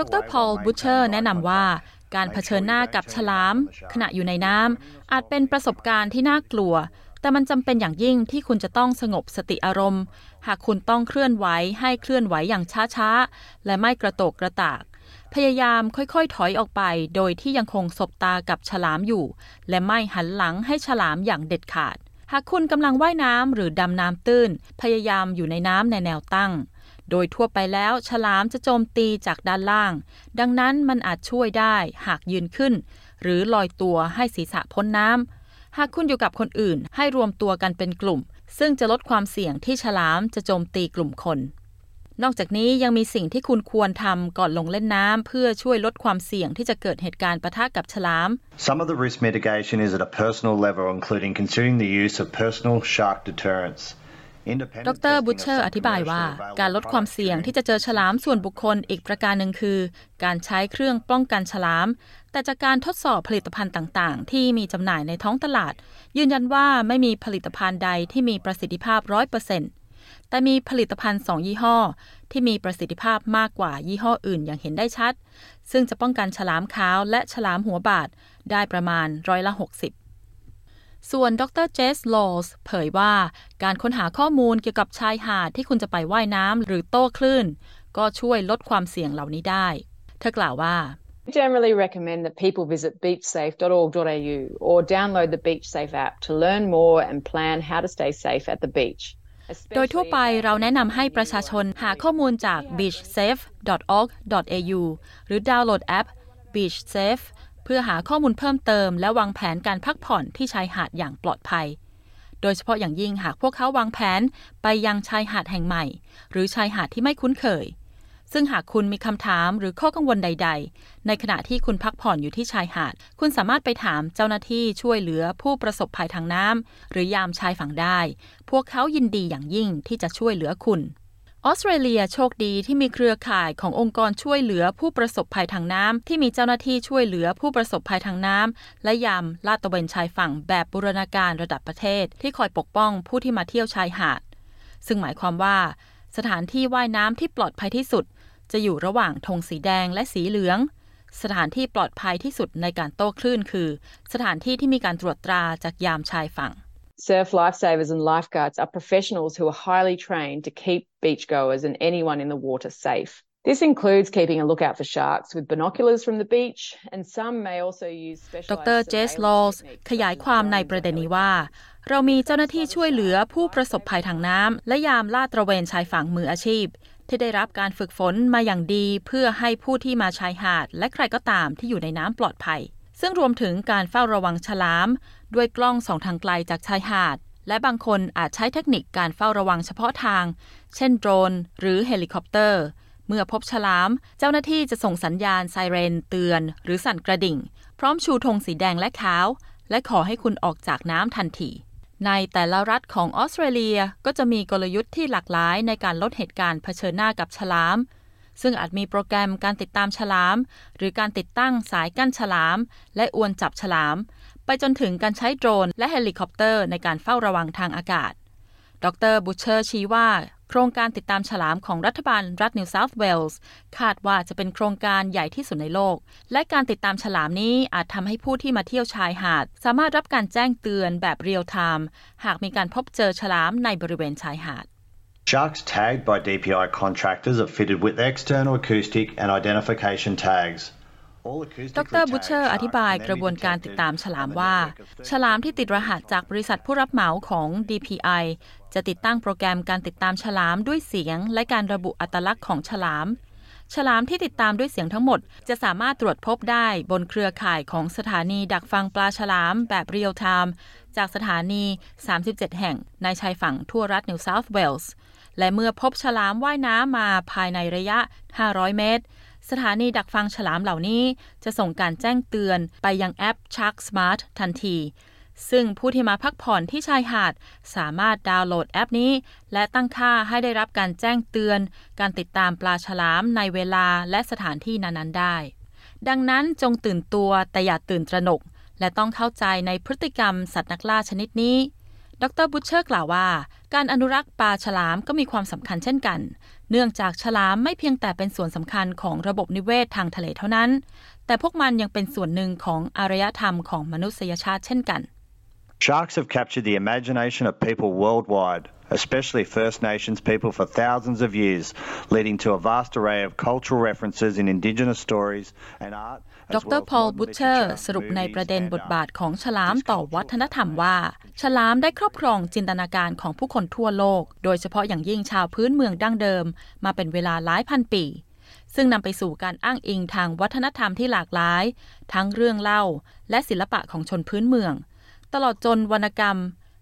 ดรพอลบูเชอร์แนะนำว่า การเผชิญหน้ากับฉลาม ขณะอยู่ในน้ำอาจเป็นประสบการณ์ที่น่ากลัว แต่มันจำเป็นอย่างยิ่งที่คุณจะต้องสงบสติอารมณ์ หากคุณต้องเคลื่อนไหวให้เคลื่อนไหวอย่างช้าๆ และไม่กระโตกกระตาก พยายามค่อยๆ ถอยออกไป โดยที่ยังคงสบตากับฉลามอยู่ และไม่หันหลังให้ฉลามอย่างเด็ดขาด หากคุณกำลังว่ายน้ำหรือดำน้ำตื้น พยายามอยู่ในน้ำในแนวตั้ง โดยทั่วไปแล้วฉลามจะโจมตีจากด้านล่าง ดังนั้นมันอาจช่วยได้หากยืนขึ้น หรือลอยตัวให้ศีรษะพ้นน้ำ หากคุณอยู่กับคนอื่นให้รวมตัวกันเป็นกลุ่ม ซึ่งจะลดความเสี่ยงที่ฉลามจะโจมตีกลุ่มคน นอกจากนี้ยังมีสิ่งที่คุณควรทำก่อนลงเล่นน้ำเพื่อช่วยลดความเสี่ยงที่จะเกิดเหตุการณ์ปะทะกับฉลาม Some of the risk mitigation is at a personal level, including considering the use of personal shark deterrents. ดรบุชเชอร์อธิบายว่า การลดความเสี่ยงที่จะเจอฉลามส่วนบุคคลอีกประการหนึ่งคือ การใช้เครื่องป้องกันฉลาม แต่จากการทดสอบผลิตภัณฑ์ต่างๆ ที่มีจำหน่ายในท้องตลาด ยืนยันว่าไม่มีผลิตภัณฑ์ใดที่มีประสิทธิภาพร้อยเปอร์เซ็นต์แต่มีผลิตภัณฑ์2ยี่ห้อ ที่มีประสิทธิภาพมากกว่ายี่ห้ออื่นอย่างเห็นได้ชัด ซึ่งจะป้องกันฉลามขาวและฉลามหัวบาดได้ประมาณร้อยละ 60 ส่วนดรเจสลอสเผยว่า การค้นหาข้อมูลเกี่ยวกับชายหาดที่คุณจะไปไว่ายน้ำหรือโต้คลื่น ก็ช่วยลดความเสี่ยงเหล่านี้ได้ เธอกล่าวว่า We generally recommend that people visit beachsafe.org.au or download the BeachSafe app to learn more and plan how to stay safe at the beach. โดยทั่วไปเราแนะนำให้ประชาชนหาข้อมูลจาก beachsafe.org.au หรือดาวน์โหลดแอป BeachSafe เพื่อหาข้อมูลเพิ่มเติม และวางแผนการพักผ่อนที่ชายหาดอย่างปลอดภัย โดยเฉพาะอย่างยิ่งหากพวกเขาวางแผนไปยังชายหาดแห่งใหม่ หรือชายหาดที่ไม่คุ้นเคย ซึ่งหากคุณมีคำถามหรือข้อกังวลใด ๆ ในขณะที่คุณพักผ่อนอยู่ที่ชายหาด คุณสามารถไปถามเจ้าหน้าที่ช่วยเหลือผู้ประสบภัยทางน้ำหรือยามชายฝั่งได้ พวกเขายินดีอย่างยิ่งที่จะช่วยเหลือคุณ ออสเตรเลียโชคดีที่มีเครือข่ายขององค์กรช่วยเหลือผู้ประสบภัยทางน้ำที่มีเจ้าหน้าที่ช่วยเหลือผู้ประสบภัยทางน้ำและยามลาดตะเวนชายฝั่งแบบบูรณาการระดับประเทศ ที่คอยปกป้องผู้ที่มาเที่ยวชายหาด ซึ่งหมายความว่า สถานที่ว่ายน้ำที่ปลอดภัยที่สุด จะอยู่ระหว่างธงสีแดงและสีเหลือง สถานที่ปลอดภัยที่สุดในการโต้คลื่นคือ สถานที่ที่มีการตรวจตราจากยามชายฝั่ง Surf lifesavers and lifeguards are professionals who are highly trained to keep beachgoers and anyone in the water safe. This includes keeping a lookout for sharks with binoculars from the beach, and some may also use ด specialized รเจสลอสขยายความในประเด็นนี้ว่า เรามีเจ้าหน้าที่ช่วยเหลือผู้ประสบภัยทางน้ำและยามลาดตระเวนชายฝั่งมืออาชีพ ที่ได้รับการฝึกฝนมาอย่างดีเพื่อให้ผู้ที่มาชายหาด และใครก็ตามที่อยู่ในน้ำปลอดภัย ซึ่งรวมถึงการเฝ้าระวังฉลาม ด้วยกล้องส่องทางไกลจากชายหาด และบางคนอาจใช้เทคนิคการเฝ้าระวังเฉพาะทาง เช่นโดรน หรือเฮลิคอปเตอร์ เมื่อพบฉลาม เจ้าหน้าที่จะส่งสัญญาณไซเรนเตือน หรือสั่นกระดิ่ง พร้อมชูธงสีแดงและขาว และขอให้คุณออกจากน้ำทันทีในแต่ละรัฐของออสเตรเลียก็จะมีกลยุทธ์ที่หลากหลายในการลดเหตุการณ์เผชิญหน้ากับฉลาม ซึ่งอาจมีโปรแกรมการติดตามฉลาม หรือการติดตั้งสายกั้นฉลาม และอวนจับฉลาม ไปจนถึงการใช้โดรนและเฮลิคอปเตอร์ในการเฝ้าระวังทางอากาศ ดรบูเชอร์ชี้ว่า โครงการติดตามฉลามของรัฐบาลรัฐนิวเซาท์เวลส์คาดว่าจะเป็นโครงการใหญ่ที่สุดในโลก และการติดตามฉลามนี้อาจทำให้ผู้ที่มาเที่ยวชายหาด สามารถรับการแจ้งเตือนแบบเรียลไทม์หากมีการพบเจอฉลามในบริเวณชายหาด Sharks tagged by DPI contractors are fitted with external acoustic and identification tags. ดรบุชเชอร์อธิบายกระบวนการติดตามฉลามว่า ฉลามที่ติดรหัสจากบริษัทผู้รับเหมาของ DPI จะติดตั้งโปรแกรมการติดตามฉลามด้วยเสียง และการระบุอัตลักษณ์ของฉลาม ฉลามที่ติดตามด้วยเสียงทั้งหมด จะสามารถตรวจพบได้บนเครือข่ายของสถานีดักฟังปลาฉลามแบบเรียลไทม์จากสถานี 37 แห่งในชายฝั่งทั่วรัฐนิวเซาท์เวลส์และเมื่อพบฉลามว่ายน้ำมาภายในระยะ 500 เมตร สถานีดักฟังฉลามเหล่านี้จะส่งการแจ้งเตือนไปยังแอป Shark Smart ทันที ซึ่งผู้ที่มาพักผ่อนที่ชายหาด สามารถดาวน์โหลดแอปนี้ และตั้งค่าให้ได้รับการแจ้งเตือน การติดตามปลาฉลามในเวลาและสถานที่นั้นๆได้ ดังนั้นจงตื่นตัวแต่อย่าตื่นตระหนก และต้องเข้าใจในพฤติกรรมสัตว์นักล่าชนิดนี้ดรบุชเชอร์กล่าวว่า การอนุรักษ์ปลาฉลามก็มีความสำคัญเช่นกัน เนื่องจากฉลามไม่เพียงแต่เป็นส่วนสำคัญของระบบนิเวศทางทะเลเท่านั้น แต่พวกมันยังเป็นส่วนหนึ่งของอารยธรรมของมนุษยชาติเช่นกัน Sharks have captured the imagination of people worldwide, especially First Nations people, for thousands of years, leading to a vast array of cultural references in Indigenous stories and art. ดรพอลบุชเชอร์สรุปในประเด็นบทบาทของฉลามต่อวัฒนธรรมว่า ฉลามได้ครอบครองจินตนาการของผู้คนทั่วโลก โดยเฉพาะอย่างยิ่งชาวพื้นเมืองดั้งเดิม มาเป็นเวลาหลายพันปี ซึ่งนำไปสู่การอ้างอิงทางวัฒนธรรมที่หลากหลาย ทั้งเรื่องเล่า และศิลปะของชนพื้นเมือง ตลอดจนวรรณกรรม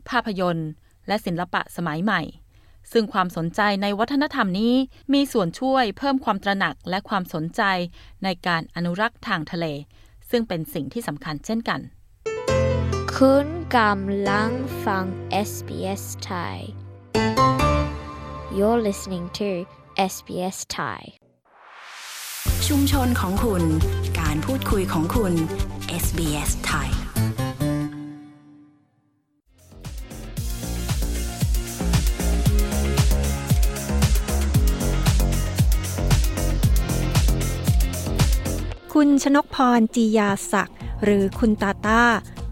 ภาพยนตร์ และศิลปะสมัยใหม่ ซึ่งความสนใจในวัฒนธรรมนี้มีส่วนช่วยเพิ่มความตระหนักและความสนใจในการอนุรักษ์ทางทะเล ซึ่งเป็นสิ่งที่สำคัญเช่นกัน คุณกำลังฟัง SBS Thai You're listening to SBS Thai ชุมชนของคุณ การพูดคุยของคุณ SBS ไคุณชนกพรจียาศักดิ์หรือคุณตาตา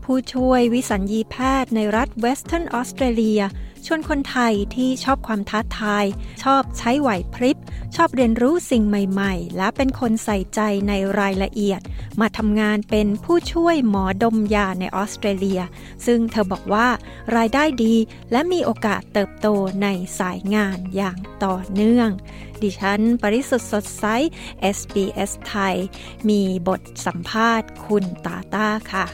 ผู้ช่วยวิสัญญีแพทย์ในรัฐเวสเทิร์นออสเตรเลียชวนคนไทยที่ชอบความท้าทาย ชอบใช้ไหวพริบ ชอบเรียนรู้สิ่งใหม่ๆ และเป็นคนใส่ใจในรายละเอียด มาทำงานเป็นผู้ช่วยหมอดมยาในออสเตรเลีย ซึ่งเธอบอกว่ารายได้ดีและมีโอกาสเติบโตในสายงานอย่างต่อเนื่อง ดิฉัน ปริสุทธ์สดใส SBS ไทย มีบทสัมภาษณ์คุณตาต้าค่ะ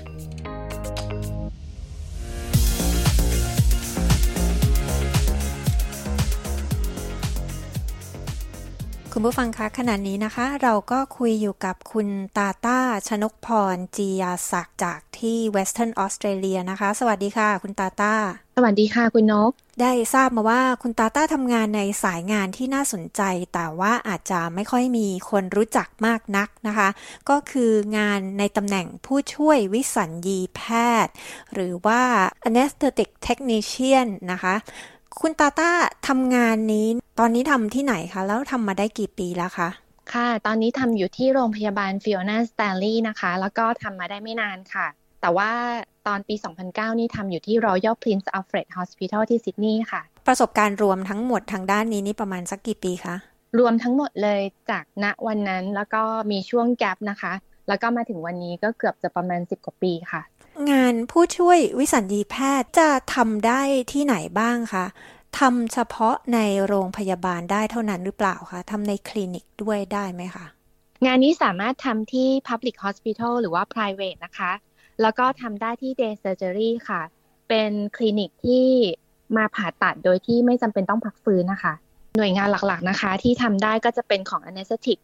คุณผู้ฟังคะขณะนี้นะคะ เราก็คุยอยู่กับคุณตาต้าชนกพรจียาศักดิ์จากที่ Western Australia นะคะ สวัสดีค่ะ คุณตาต้าสวัสดีค่ะ คุณนก ได้ทราบมาว่าคุณตาต้าทำงานในสายงานที่น่าสนใจ แต่ว่าอาจจะไม่ค่อยมีคนรู้จักมากนักนะคะ ก็คืองานในตำแหน่งผู้ช่วยวิสัญญีแพทย์ หรือว่า anesthetic technician นะคะ คุณตาต้าทำงานนี้ ตอนนี้ทำที่ไหนคะ แล้วทำมาได้กี่ปีแล้วคะค่ะ ตอนนี้ทำอยู่ที่โรงพยาบาล Fiona Stanley นะคะ แล้วก็ทำมาได้ไม่นานค่ะ แต่ว่าตอนปี 2009 นี่ทำอยู่ที่ Royal Prince Alfred Hospital ที่ซิดนีย์ค่ะ ประสบการณ์รวมทั้งหมดทางด้านนี้นี่ประมาณสักกี่ปีคะ รวมทั้งหมดเลยจากณวันนั้นแล้วก็มีช่วงแกลบนะคะ แล้วก็มาถึงวันนี้ก็เกือบจะประมาณ 10 กว่าปีค่ะ งานผู้ช่วยวิสัญญีแพทย์จะทำได้ที่ไหนบ้างคะทำเฉพาะในโรงพยาบาลได้เท่านั้นหรือเปล่าคะทำในคลินิกด้วยได้ไหมคะ งานนี้สามารถทำที่ Public Hospital หรือว่า Private นะคะ แล้วก็ทำได้ที่ Day Surgery ค่ะ เป็นคลินิกที่มาผ่าตัดโดยที่ไม่จำเป็นต้องพักฟื้นนะคะ หน่วยงานหลักๆนะคะ ที่ทำได้ก็จะเป็นของ Anesthetic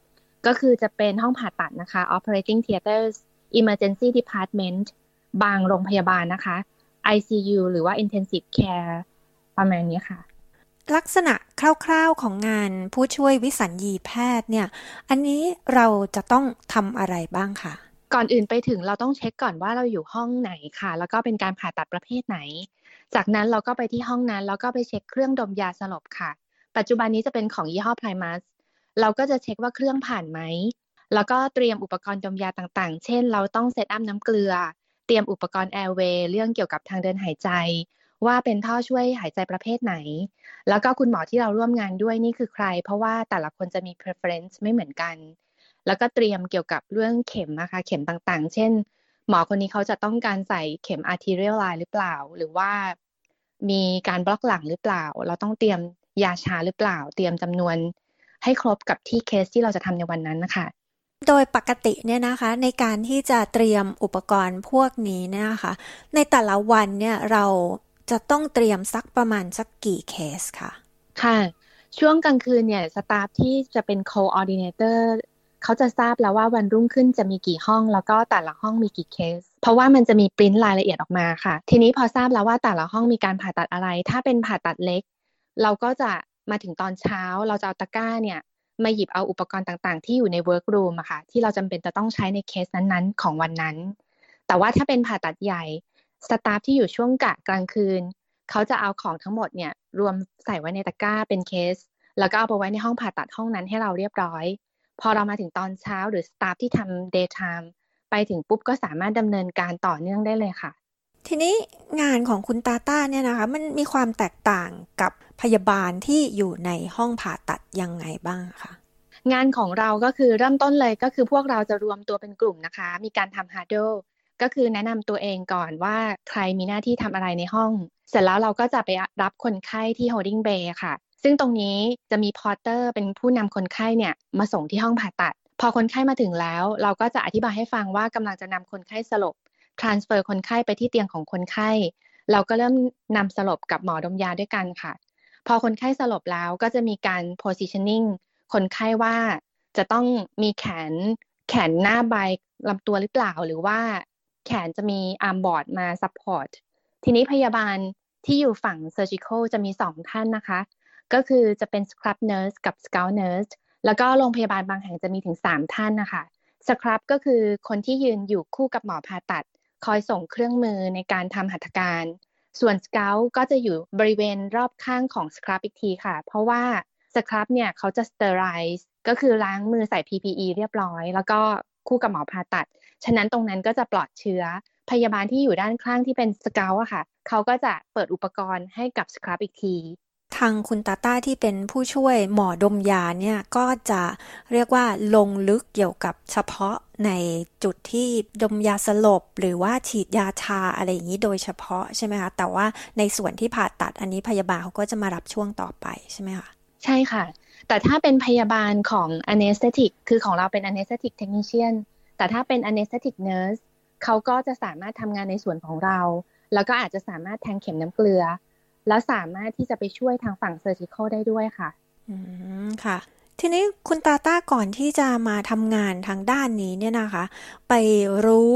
ก็คือจะเป็นห้องผ่าตัดนะคะ Operating Theaters Emergency Department บางโรงพยาบาลนะคะ ICU หรือว่า Intensive Care ประมาณนี้ค่ะ ลักษณะคร่าวๆของงานผู้ช่วยวิสัญญีแพทย์เนี่ย อันนี้เราจะต้องทำอะไรบ้างคะก่อนอื่นไปถึงเราต้องเช็คก่อนว่าเราอยู่ห้องไหนค่ะ แล้วก็เป็นการผ่าตัดประเภทไหน จากนั้นเราก็ไปที่ห้องนั้น แล้วก็ไปเช็คเครื่องดมยาสลบค่ะ ปัจจุบันนี้จะเป็นของยี่ห้อ Primus เราก็จะเช็คว่าเครื่องผ่านไหม แล้วก็เตรียมอุปกรณ์ดมยาต่างๆ เช่น เราต้อง set up น้ำเกลือ เตรียมอุปกรณ์ airway เรื่องเกี่ยวกับทางเดินหายใจ ว่าเป็นท่อช่วยหายใจประเภทไหน แล้วก็คุณหมอที่เราร่วมงานด้วยนี่คือใคร เพราะว่าแต่ละคนจะมี preference ไม่เหมือนกัน แล้วก็เตรียมเกี่ยวกับเรื่องเข็มนะคะเข็มต่างๆ เช่น หมอคนนี้เขาจะต้องการใส่เข็ม arterial line หรือเปล่า หรือว่ามีการบล็อกหลังหรือเปล่า เราต้องเตรียมยาชาหรือเปล่า เตรียมจำนวนให้ครบกับที่เคสที่เราจะทำในวันนั้นนะคะ โดยปกติเนี่ยนะคะในการที่จะเตรียมอุปกรณ์พวกนี้เนี่ยนะคะในแต่ละวันเนี่ยเราจะต้องเตรียมสักประมาณสักกี่เคสคะค่ะ ช่วงกลางคืนเนี่ย staff ที่จะเป็น co-ordinator เขาจะทราบแล้วว่าวันรุ่งขึ้นจะมีกี่ห้อง แล้วก็แต่ละห้องมีกี่เคส เพราะว่ามันจะมีปริ้นรายละเอียดออกมาค่ะ ทีนี้พอทราบแล้วว่าแต่ละห้องมีการผ่าตัดอะไร ถ้าเป็นผ่าตัดเล็ก เราก็จะมาถึงตอนเช้า เราจะเอาตะกร้าเนี่ย มาหยิบเอาอุปกรณ์ต่างๆ ที่อยู่ใน workroom อะค่ะที่เราจำเป็นจะต้องใช้ในเคสนั้นๆ ของวันนั้น แต่ว่าถ้าเป็นผ่าตัดใหญ่ staff ที่อยู่ช่วงกะกลางคืน เขาจะเอาของทั้งหมดเนี่ยรวมใส่ไว้ในตะกร้าเป็นเคส แล้วก็เอาไปไว้ในห้องผ่าตัดห้องนั้นให้เราเรียบร้อย พอเรามาถึงตอนเช้าหรือ staff ที่ทำ daytime ไปถึงปุ๊บก็สามารถดำเนินการต่อเนื่องได้เลยค่ะ ทีนี้งานของคุณตาต้าเนี่ยนะคะ มันมีความแตกต่างกับพยาบาลที่อยู่ในห้องผ่าตัดยังไงบ้างคะงานของเราก็คือเริ่มต้นเลยก็คือพวกเราจะรวมตัวเป็นกลุ่มนะคะ มีการทำฮาร์ดดก็คือแนะนำตัวเองก่อนว่าใครมีหน้าที่ทำอะไรในห้อง เสร็จแล้วเราก็จะไปรับคนไข้ที่ holding bay ค่ะ ซึ่งตรงนี้จะมีพอร์เตอร์เป็นผู้นำคนไข้เนี่ยมาส่งที่ห้องผ่าตัด พอคนไข้มาถึงแล้ว เราก็จะอธิบายให้ฟังว่ากำลังจะนำคนไข้สลบ transfer คนไข้ไปที่เตียงของคนไข้ เราก็เริ่มนำสลบกับหมอดมยาด้วยกันค่ะ พอคนไข้สลบแล้วก็จะมีการ positioning คนไข้ว่าจะต้องมีแขนแขนหน้าใบลำตัวหรือเปล่า หรือว่าแขนจะมี armboard มา support ทีนี้พยาบาลที่อยู่ฝั่ง surgical จะมีสองท่านนะคะ ก็คือจะเป็น scrub nurse กับ scout nurse แล้วก็โรงพยาบาลบางแห่งจะมีถึงสามท่านนะคะ scrub ก็คือคนที่ยืนอยู่คู่กับหมอผ่าตัด คอยส่งเครื่องมือในการทำหัตถการ ส่วน scout ก็จะอยู่บริเวณรอบข้างของ scrub อีกทีค่ะ เพราะว่าscrub เนี่ยเขาจะ sterilise ก็คือล้างมือใส่ PPE เรียบร้อย แล้วก็คู่กับหมอผ่าตัด ฉะนั้นตรงนั้นก็จะปลอดเชื้อ พยาบาลที่อยู่ด้านข้างที่เป็น scout อะค่ะ เขาก็จะเปิดอุปกรณ์ให้กับ scrub อีกที ทางคุณตาต้าที่เป็นผู้ช่วยหมอดมยาเนี่ยก็จะเรียกว่าลงลึกเกี่ยวกับเฉพาะในจุดที่ดมยาสลบ หรือว่าฉีดยาชาอะไรอย่างนี้โดยเฉพาะใช่ไหมคะแต่ว่าในส่วนที่ผ่าตัดอันนี้พยาบาลเขาก็จะมารับช่วงต่อไปใช่ไหมคะใช่ค่ะ แต่ถ้าเป็นพยาบาลของ anesthetic คือของเราเป็น anesthetic technician แต่ถ้าเป็น anesthetic nurse เขาก็จะสามารถทำงานในส่วนของเรา แล้วก็อาจจะสามารถแทงเข็มน้ำเกลือ แล้วสามารถที่จะไปช่วยทางฝั่ง surgical ได้ด้วยค่ะ อืมค่ะทีนี้คุณตาต้าก่อนที่จะมาทำงานทางด้านนี้เนี่ยนะคะ ไปรู้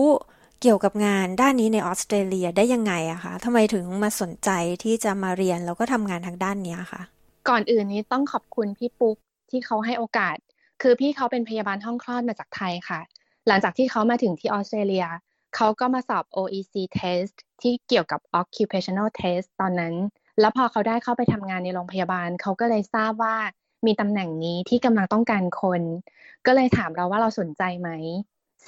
เกี่ยวกับงานด้านนี้ในออสเตรเลียได้ยังไงอะคะทำไมถึงมาสนใจที่จะมาเรียนแล้วก็ทำงานทางด้านนี้คะก่อนอื่นนี้ต้องขอบคุณพี่ปุ๊กที่เขาให้โอกาส คือพี่เขาเป็นพยาบาลห้องคลอดมาจากไทยค่ะ หลังจากที่เขามาถึงที่ออสเตรเลียเขาก็มาสอบ OEC test ที่เกี่ยวกับ occupational test ตอนนั้น แล้วพอเขาได้เข้าไปทำงานในโรงพยาบาล เขาก็เลยทราบว่ามีตำแหน่งนี้ที่กำลังต้องการคน ก็เลยถามเราว่าเราสนใจไหม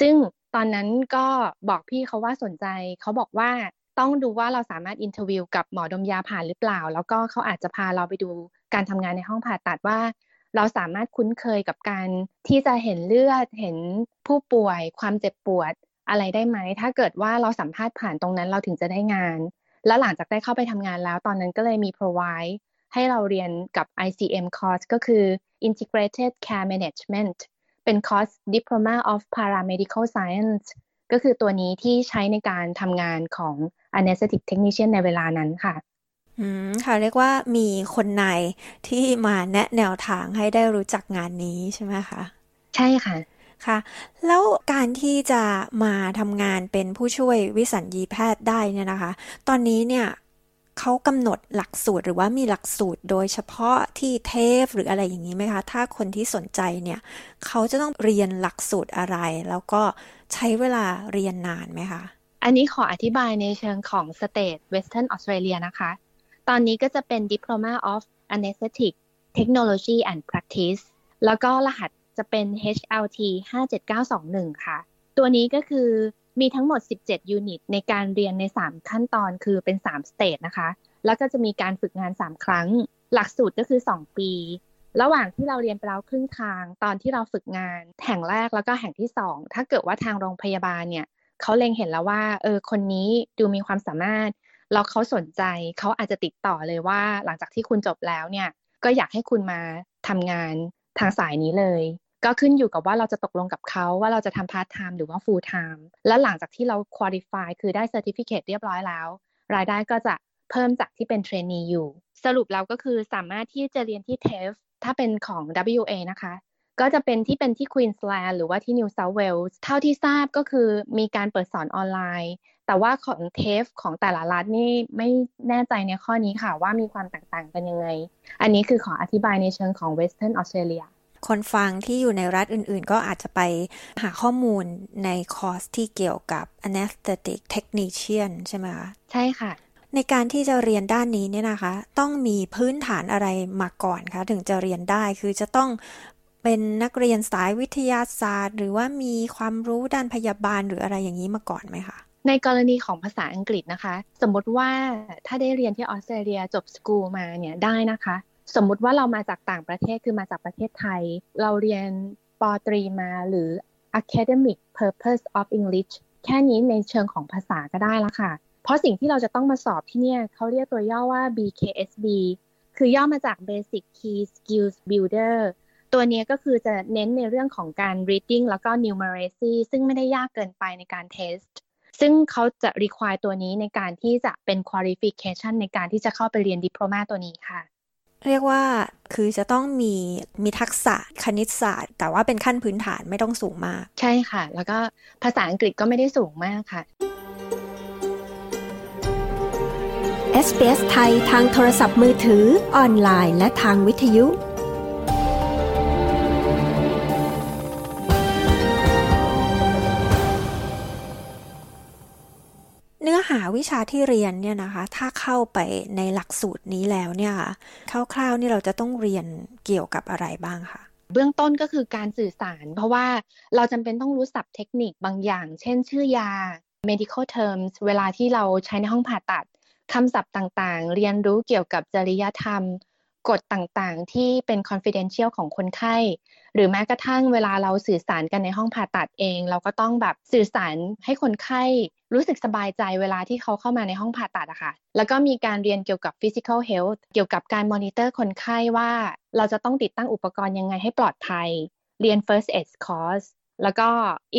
ซึ่งตอนนั้นก็บอกพี่เขาว่าสนใจ เขาบอกว่าต้องดูว่าเราสามารถอินเทอร์วิวกับหมอดมยาผ่านหรือเปล่า แล้วก็เขาอาจจะพาเราไปดูการทำงานในห้องผ่าตัดว่า เราสามารถคุ้นเคยกับการที่จะเห็นเลือด เห็นผู้ป่วย ความเจ็บปวดอะไรได้ไหม ถ้าเกิดว่าเราสัมภาษณ์ผ่านตรงนั้นเราถึงจะได้งาน แล้วหลังจากได้เข้าไปทำงานแล้ว ตอนนั้นก็เลยมี provide ให้เราเรียนกับ ICM course ก็คือ Integrated Care Management เป็นคอร์ส Diploma of Paramedical Science ก็คือตัวนี้ที่ใช้ในการทำงานของ Anesthetic Technician ในเวลานั้นค่ะ อืม ค่ะ เรียกว่ามีคนในที่มาแนะแนวทางให้ได้รู้จักงานนี้ใช่ไหมคะ ใช่ค่ะ ค่ะ แล้วการที่จะมาทำงานเป็นผู้ช่วยวิสัญญีแพทย์ได้เนี่ยนะคะ ตอนนี้เนี่ยเขากำหนดหลักสูตรหรือว่ามีหลักสูตรโดยเฉพาะที่ TAFE หรืออะไรอย่างนี้ไหมคะ ถ้าคนที่สนใจเนี่ยเขาจะต้องเรียนหลักสูตรอะไร แล้วก็ใช้เวลาเรียนนานไหมคะ อันนี้ขออธิบายในเชิงของ state เวสเทิร์นออสเตรเลียนะคะ ตอนนี้ก็จะเป็น Diploma of Anesthetic Technology and Practice แล้วก็รหัส จะเป็น HLT 57921 ค่ะ ตัวนี้ก็คือมีทั้งหมด 17 unit ในการเรียนใน 3 ขั้นตอนคือเป็น 3 stage นะคะ แล้วก็จะมีการฝึกงาน 3 ครั้ง หลักสูตรก็คือ 2 ปี ระหว่างที่เราเรียนไปแล้วครึ่งทาง ตอนที่เราฝึกงานแห่งแรกแล้วก็แห่งที่ 2 ถ้าเกิดว่าทางโรงพยาบาลเนี่ยเขาเล็งเห็นแล้วว่าเออคนนี้ดูมีความสามารถแล้วเขาสนใจเขาอาจจะติดต่อเลยว่า หลังจากที่คุณจบแล้วเนี่ยก็อยากให้คุณมาทำงาน ทางสายนี้เลย ก็ขึ้นอยู่กับว่าเราจะตกลงกับเขาว่าเราจะทำพาร์ทไทม์หรือว่าฟูลไทม์และหลังจากที่เรา qualified คือได้ certificate เรียบร้อยแล้ว รายได้ก็จะเพิ่มจากที่เป็น trainee อยู่ สรุปแล้วก็คือสามารถที่จะเรียนที่ TAFE ถ้าเป็นของ WA นะคะก็จะเป็นที่เป็นที่ควีนสแลนด์หรือว่าที่นิวเซาท์เวลส์เท่าที่ทราบก็คือมีการเปิดสอนออนไลน์ แต่ว่าของ TAFE ของแต่ละรัฐนี่ไม่แน่ใจในข้อนี้ค่ะ ว่ามีความแตกต่างกันยังไง อันนี้คือขออธิบายในเชิงของเวสเทิร์นออสเตรเลียคนฟังที่อยู่ในรัฐอื่นๆ ก็อาจจะไปหาข้อมูลในคอร์สที่เกี่ยวกับ anesthetic technician ใช่ไหมคะใช่ค่ะ ในการที่จะเรียนด้านนี้เนี่ยนะคะ ต้องมีพื้นฐานอะไรมาก่อนคะถึงจะเรียนได้คือจะต้องเป็นนักเรียนสายวิทยาศาสตร์ หรือว่ามีความรู้ด้านพยาบาลหรืออะไรอย่างนี้มาก่อนไหมคะ ในกรณีของภาษาอังกฤษนะคะ สมมติว่าถ้าได้เรียนที่ออสเตรเลียจบสกูลมาเนี่ยได้นะคะ สมมุติว่าเรามาจากต่างประเทศคือมาจากประเทศไทย เราเรียนปตรีมาหรือ academic purpose of English แค่นี้ในเชิงของภาษาก็ได้แล้วค่ะ เพราะสิ่งที่เราจะต้องมาสอบที่เนี่ยเขาเรียกตัวย่อว่า BKSB คือย่อมาจาก Basic Key Skills Builder ตัวนี้ก็คือจะเน้นในเรื่องของการ reading แล้วก็ numeracy ซึ่งไม่ได้ยากเกินไปในการ test ซึ่งเขาจะ require ตัวนี้ในการที่จะเป็น qualification ในการที่จะเข้าไปเรียนดิโพลมาตัวนี้ค่ะ เรียกว่าคือจะต้องมีมีทักษะคณิตศาสตร์ แต่ว่าเป็นขั้นพื้นฐานไม่ต้องสูงมาก ใช่ค่ะ แล้วก็ภาษาอังกฤษก็ไม่ได้สูงมากค่ะ SBS ไทยทางโทรศัพท์มือถือ ออนไลน์ และทางวิทยุ หาวิชาที่เรียนเนี่ยนะคะ ถ้าเข้าไปในหลักสูตรนี้แล้วเนี่ยคร่าวๆนี่เราจะต้องเรียนเกี่ยวกับอะไรบ้างคะเบื้องต้นก็คือการสื่อสาร เพราะว่าเราจำเป็นต้องรู้ศัพท์เทคนิคบางอย่าง เช่น ชื่อยา medical terms เวลาที่เราใช้ในห้องผ่าตัดคำศัพท์ต่างๆ เรียนรู้เกี่ยวกับจริยธรรม กฎต่างๆ ที่เป็น confidential ของคนไข้ หรือแม้กระทั่งเวลาเราสื่อสารกันในห้องผ่าตัดเอง เราก็ต้องแบบสื่อสารให้คนไข้รู้สึกสบายใจเวลาที่เขาเข้ามาในห้องผ่าตัดอะค่ะ แล้วก็มีการเรียนเกี่ยวกับ physical health เกี่ยวกับการมอนิเตอร์คนไข้ว่า เราจะต้องติดตั้งอุปกรณ์ยังไงให้ปลอดภัย เรียน first aid course แล้วก็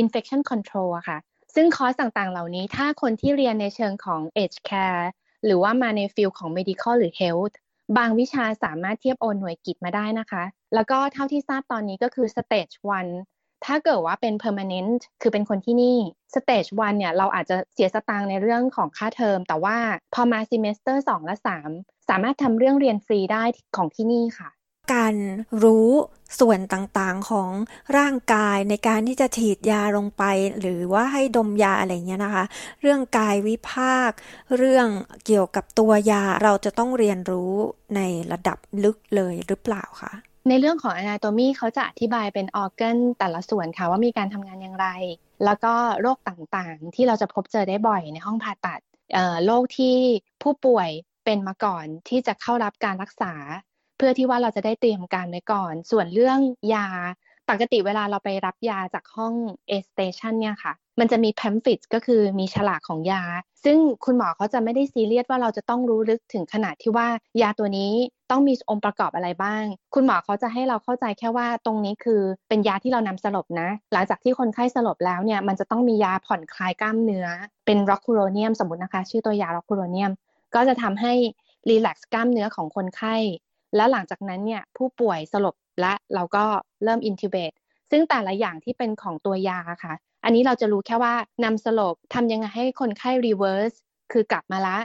infection control อะค่ะ ซึ่งคอร์สต่างๆ เหล่านี้ถ้าคนที่เรียนในเชิงของ aged care หรือว่ามาใน field ของ medical หรือ health บางวิชาสามารถเทียบโอนหน่วยกิจมาได้นะคะ แล้วก็เท่าที่ทราบตอนนี้ก็คือ stage 1 ถ้าเกิดว่าเป็น permanent คือเป็นคนที่นี่ stage 1เนี่ยเราอาจจะเสียสตางค์ในเรื่องของค่าเทอม แต่ว่าพอมา semester 2 และ 3 สามารถทำเรื่องเรียนฟรีได้ของที่นี่ค่ะ การรู้ส่วนต่างๆของร่างกายในการที่จะฉีดยาลงไป หรือว่าให้ดมยาอะไรเงี้ยนะคะ เรื่องกายวิภาค เรื่องเกี่ยวกับตัวยาเราจะต้องเรียนรู้ในระดับลึกเลยหรือเปล่าคะในเรื่องของ anatomy เขาจะอธิบายเป็นออ g a n แต่ละส่วนค่ะว่ามีการทำงานอย่างไร แล้วก็โรคต่างๆ ที่เราจะพบเจอได้บ่อยในห้องผ่าตัดโรคที่ผู้ป่วยเป็นมาก่อนที่จะเข้ารับการรักษา พื่อที่ว่าเราจะได้เตรียมการไว้ก่อน ส่วนเรื่องยาปกติเวลาเราไปรับยาจากห้อง A station เนี่ยค่ะ มันจะมี pamphlet ก็คือมีฉลากของยา ซึ่งคุณหมอเขาจะไม่ได้ซีเรียสว่าเราจะต้องรู้ลึกถึงขนาดที่ว่ายาตัวนี้ต้องมีองค์ประกอบอะไรบ้าง คุณหมอเขาจะให้เราเข้าใจแค่ว่าตรงนี้คือเป็นยาที่เรานำสลบนะ หลังจากที่คนไข้สลบแล้วเนี่ย มันจะต้องมียาผ่อนคลายกล้ามเนื้อ เป็น rocuronium สมมตินะคะ ชื่อตัวยา rocuronium ก็จะทำให้ relax กล้ามเนื้อของคนไข้ แล้วหลังจากนั้นเนี่ยผู้ป่วยสลบและเราก็เริ่ม intubate ซึ่งแต่ละอย่างที่เป็นของตัวยาค่ะ อันนี้เราจะรู้แค่ว่านำสลบทำยังไงให้คนไข้ reverse คือกลับมาละ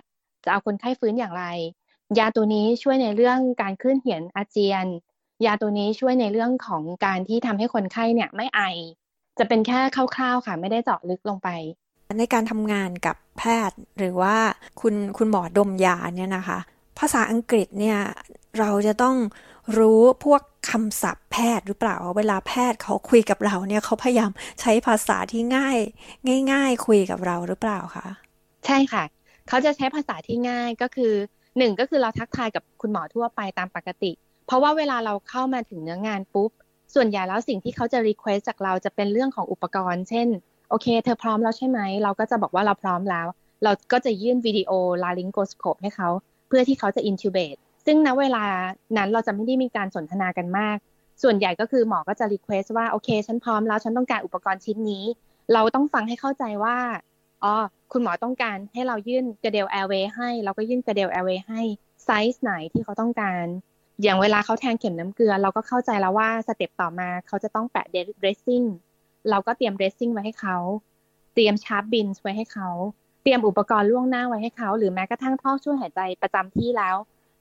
จะเอาคนไข้ฟื้นอย่างไร ยาตัวนี้ช่วยในเรื่องการคลื่นเหียนอาเจียน ยาตัวนี้ช่วยในเรื่องของการที่ทำให้คนไข้เนี่ยไม่ไอ จะเป็นแค่คร่าวๆค่ะ ไม่ได้เจาะลึกลงไปในการทำงานกับแพทย์หรือว่าคุณคุณหมอดมยาเนี่ยนะคะ ภาษาอังกฤษเนี่ยเราจะต้องรู้พวกคำศัพท์แพทย์หรือเปล่า เวลาแพทย์เขาคุยกับเราเนี่ยเขาพยายามใช้ภาษาที่ง่าย ง่าย ๆ คุยกับเราหรือเปล่าคะใช่ค่ะ เขาจะใช้ภาษาที่ง่ายก็คือหนึ่งก็คือเราทักทายกับคุณหมอทั่วไปตามปกติ เพราะว่าเวลาเราเข้ามาถึงเนื้องานปุ๊บ ส่วนใหญ่แล้วสิ่งที่เขาจะ request จากเราจะเป็นเรื่องของอุปกรณ์ เช่น โอเค เธอพร้อมแล้วใช่ไหม เราก็จะบอกว่าเราพร้อมแล้ว เราก็จะยื่น video laryngoscope ให้เขา เพื่อที่เขาจะ intubate ซึ่งณเวลานั้นเราจะไม่ได้มีการสนทนากันมาก ส่วนใหญ่ก็คือหมอก็จะ request ว่าโอเค ฉันพร้อมแล้วฉันต้องการอุปกรณ์ชิ้นนี้ เราต้องฟังให้เข้าใจว่าอ๋อคุณหมอต้องการให้เรายื่น Guedel airway ให้ เราก็ยื่น Guedel airway ให้ไซส์ไหนที่เขาต้องการ อย่างเวลาเขาแทงเข็มน้ำเกลือ เราก็เข้าใจแล้วว่า step ต่อมาเขาจะต้องแปะ dressing เราก็เตรียม dressing ไว้ให้เขา เตรียม sharp bin ไว้ให้เขา เตรียมอุปกรณ์ล่วงหน้าไว้ให้เขา หรือแม้กระทั่งท่อช่วยหายใจประจำที่แล้ว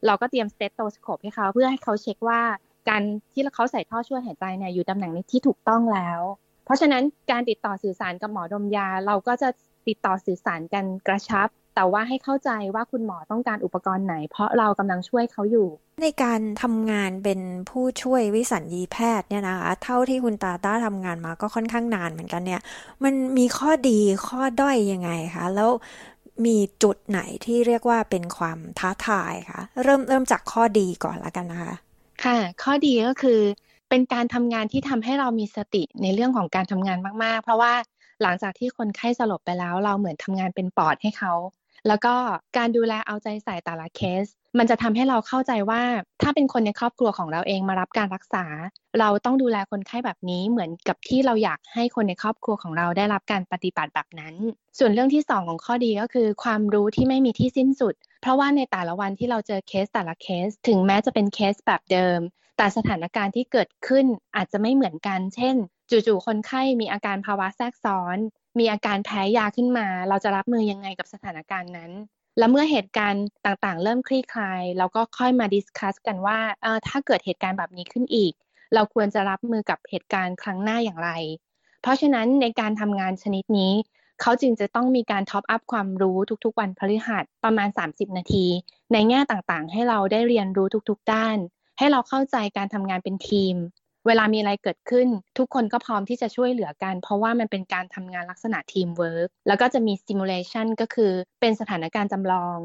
เราก็เตรียม stethoscope ให้เขา เพื่อให้เขาเช็คว่าการที่เขาใส่ท่อช่วยหายใจเนี่ยอยู่ตำแหน่งนี้ที่ถูกต้องแล้ว เพราะฉะนั้นการติดต่อสื่อสารกับหมอดมยา เราก็จะติดต่อสื่อสารกันกระชับ แต่ว่าให้เข้าใจว่าคุณหมอต้องการอุปกรณ์ไหน เพราะเรากำลังช่วยเขาอยู่ ในการทำงานเป็นผู้ช่วยวิสัญญีแพทย์เนี่ยนะคะ เท่าที่คุณตาต้าทำงานมาก็ค่อนข้างนานเหมือนกันเนี่ย มันมีข้อดีข้อด้อยยังไงคะ แล้วมีจุดไหนที่เรียกว่าเป็นความท้าทายคะเริ่มเริ่มจากข้อดีก่อนละกันนะคะ ค่ะ ข้อดีก็คือเป็นการทำงานที่ทำให้เรามีสติในเรื่องของการทำงานมาก ๆ เพราะว่าหลังจากที่คนไข้สลบไปแล้ว เราเหมือนทำงานเป็นปอดให้เขา แล้วก็การดูแลเอาใจใส่แต่ละเคส มันจะทำให้เราเข้าใจว่า ถ้าเป็นคนในครอบครัวของเราเองมารับการรักษา เราต้องดูแลคนไข้แบบนี้เหมือนกับที่เราอยากให้คนในครอบครัวของเราได้รับการปฏิบัติแบบนั้น ส่วนเรื่องที่ 2 ของข้อดีก็คือ ความรู้ที่ไม่มีที่สิ้นสุด เพราะว่าในแต่ละวันที่เราเจอเคสแต่ละเคส ถึงแม้จะเป็นเคสแบบเดิม แต่สถานการณ์ที่เกิดขึ้นอาจจะไม่เหมือนกัน เช่น จู่ๆคนไข้มีอาการภาวะแทรกซ้อน มีอาการแพ้ยาขึ้นมา เราจะรับมือยังไงกับสถานการณ์นั้น และเมื่อเหตุการณ์ต่างๆ เริ่มคลี่คลายเราก็ค่อยมา discuss กันว่าถ้าเกิดเหตุการณ์แบบนี้ขึ้นอีก เราควรจะรับมือกับเหตุการณ์ครั้งหน้าอย่างไร เพราะฉะนั้นในการทำงานชนิดนี้เขาจึงจะต้องมีการ top up ความรู้ทุกๆ วันพฤหัสประมาณ 30 นาที ในแง่ต่างๆ ให้เราได้เรียนรู้ทุกๆ ด้าน ให้เราเข้าใจการทำงานเป็นทีม เวลามีอะไรเกิดขึ้น ทุกคนก็พร้อมที่จะช่วยเหลือกัน เพราะว่ามันเป็นการทำงานลักษณะทีมเวิร์กแล้วก็จะมี simulation ก็คือเป็นสถานการณ์จำลอง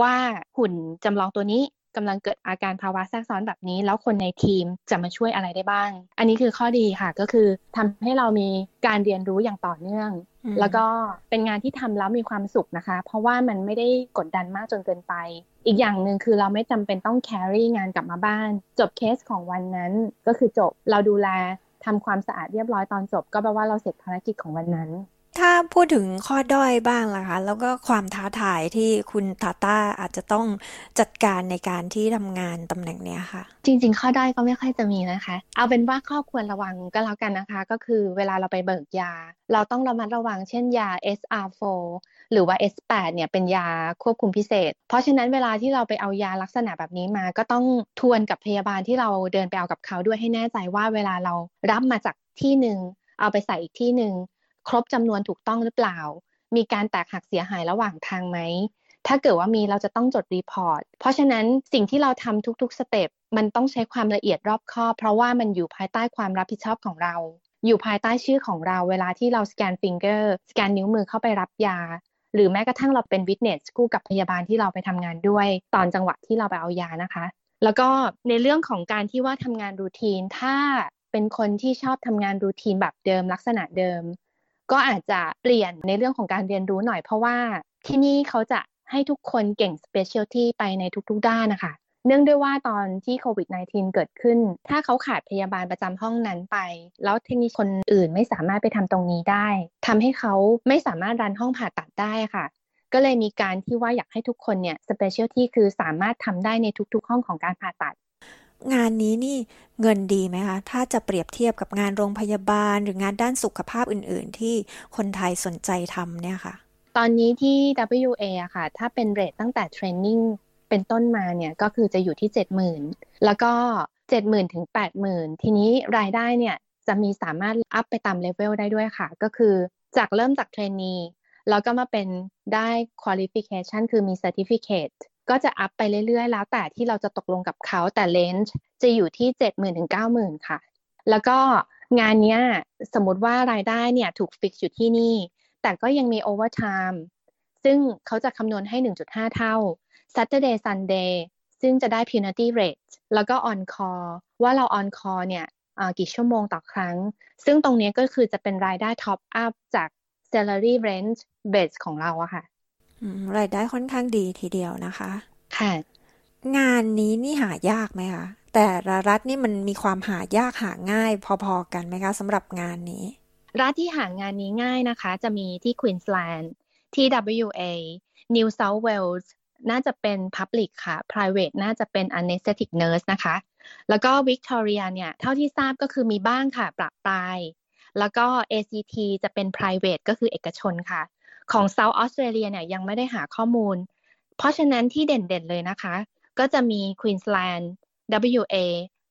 ว่าหุ่นจำลองตัวนี้ กำลังเกิดอาการภาวะแทรกซ้อนแบบนี้ แล้วคนในทีมจะมาช่วยอะไรได้บ้าง อันนี้คือข้อดีค่ะก็คือทำให้เรามีการเรียนรู้อย่างต่อเนื่อง แล้วก็เป็นงานที่ทำแล้วมีความสุขนะคะ เพราะว่ามันไม่ได้กดดันมากจนเกินไป อีกอย่างหนึ่งคือเราไม่จำเป็นต้องแครี่งานกลับมาบ้าน จบเคสของวันนั้นก็คือจบเราดูแลทำความสะอาดเรียบร้อยตอนจบ ก็แปลว่าเราเสร็จภารกิจของวันนั้น ถ้าพูดถึงข้อด้อยบ้างล่ะคะ แล้วก็ความท้าทายที่คุณตาต้าอาจจะต้องจัดการในการที่ทำงานตำแหน่งเนี้ยค่ะ จริง ๆ ข้อด้อยก็ไม่ค่อยจะมีนะคะ เอาเป็นว่าข้อควรระวังก็แล้วกันนะคะ ก็คือเวลาเราไปเบิกยา เราต้องระมัดระวังเช่นยา SR4 หรือว่า S8 เนี่ยเป็นยาควบคุมพิเศษ เพราะฉะนั้นเวลาที่เราไปเอายาลักษณะแบบนี้มาก็ต้องทวนกับพยาบาลที่เราเดินไปเอากับเขาด้วยให้แน่ใจว่าเวลาเรารับมาจากที่หนึ่งเอาไปใส่อีกที่หนึ่ง ครบจำนวนถูกต้องหรือเปล่า มีการแตกหักเสียหายระหว่างทางไหม ถ้าเกิดว่ามีเราจะต้องจด report เพราะฉะนั้นสิ่งที่เราทำทุกๆ step มันต้องใช้ความละเอียดรอบคอบ เพราะว่ามันอยู่ภายใต้ความรับผิดชอบของเรา อยู่ภายใต้ชื่อของเราเวลาที่เราสแกน finger สแกนนิ้วมือเข้าไปรับยา หรือแม้กระทั่งเราเป็นวิทเนสกู้กับพยาบาลที่เราไปทำงานด้วย ตอนจังหวะที่เราไปเอายานะคะ แล้วก็ในเรื่องของการที่ว่าทำงานรูทีนถ้าเป็นคนที่ชอบทำงานรูทีนแบบเดิมลักษณะเดิม ก็อาจจะเปลี่ยนในเรื่องของการเรียนรู้หน่อยเพราะว่าที่นี่เขาจะให้ทุกคนเก่ง specialty ไปในทุกๆด้านนะคะ เนื่องด้วยว่าตอนที่โควิด -19 เกิดขึ้น ถ้าเขาขาดพยาบาลประจำห้องนั้นไป แล้วเทคนิคคนอื่นไม่สามารถไปทำตรงนี้ได้ทำให้เขาไม่สามารถรันห้องผ่าตัดได้ค่ะ ก็เลยมีการที่ว่าอยากให้ทุกคนเนี่ย specialty คือสามารถทำได้ในทุกๆ ห้องของการผ่าตัด งานนี้นี่เงินดีไหมคะ ถ้าจะเปรียบเทียบกับงานโรงพยาบาล หรืองานด้านสุขภาพอื่น ๆ ที่คนไทยสนใจทำเนี่ยค่ะ ตอนนี้ที่ WA อะค่ะ ถ้าเป็นเรทตั้งแต่เทรนนิ่งเป็นต้นมาเนี่ยก็คือจะอยู่ที่ 70,000 แล้วก็70,000ถึง80,000 ทีนี้รายได้เนี่ยจะมีสามารถอัพไปตามเลเวลได้ด้วยค่ะ ก็คือจากเริ่มจาก trainee แล้วก็มาเป็นได้ qualification คือมี certificate ก็จะ up ไปเรื่อยๆ แล้วแต่ที่เราจะตกลงกับเขาแต่ range จะอยู่ที่เจ็ดหมื่นถึงเก้าหมื่นค่ะ แล้วก็งานนี้สมมติว่ารายได้เนี่ยถูก fix อยู่ที่นี่ แต่ก็ยังมี overtime ซึ่งเขาจะคำนวณให้ 1.5 เท่า Saturday Sunday ซึ่งจะได้ penalty rate แล้วก็ on call ว่าเรา on call เนี่ยกี่ชั่วโมงต่อครั้ง ซึ่งตรงนี้ก็คือจะเป็นรายได้ top up จาก salary range base ของเราอะค่ะ รายได้ค่อนข้างดีทีเดียวนะคะ ค่ะ งานนี้นี่หายากไหมคะแต่ละรัฐนี่มันมีความหายากหาง่ายพอๆกันไหมคะสำหรับงานนี้ รัฐที่หางานนี้ง่ายนะคะ จะมีที่ควีนสแลนด์ TWA New South Wales น่าจะเป็น Public ค่ะ Private น่าจะเป็น Anesthetic Nurse นะคะ แล้วก็ Victoria เนี่ย เท่าที่ทราบก็คือมีบ้างค่ะ ประปราย แล้วก็ ACT จะเป็น private ก็คือเอกชนค่ะ ของ South Australia เนี่ยยังไม่ได้หาข้อมูล เพราะฉะนั้นที่เด่นๆเลยนะคะ ก็จะมี Queensland WA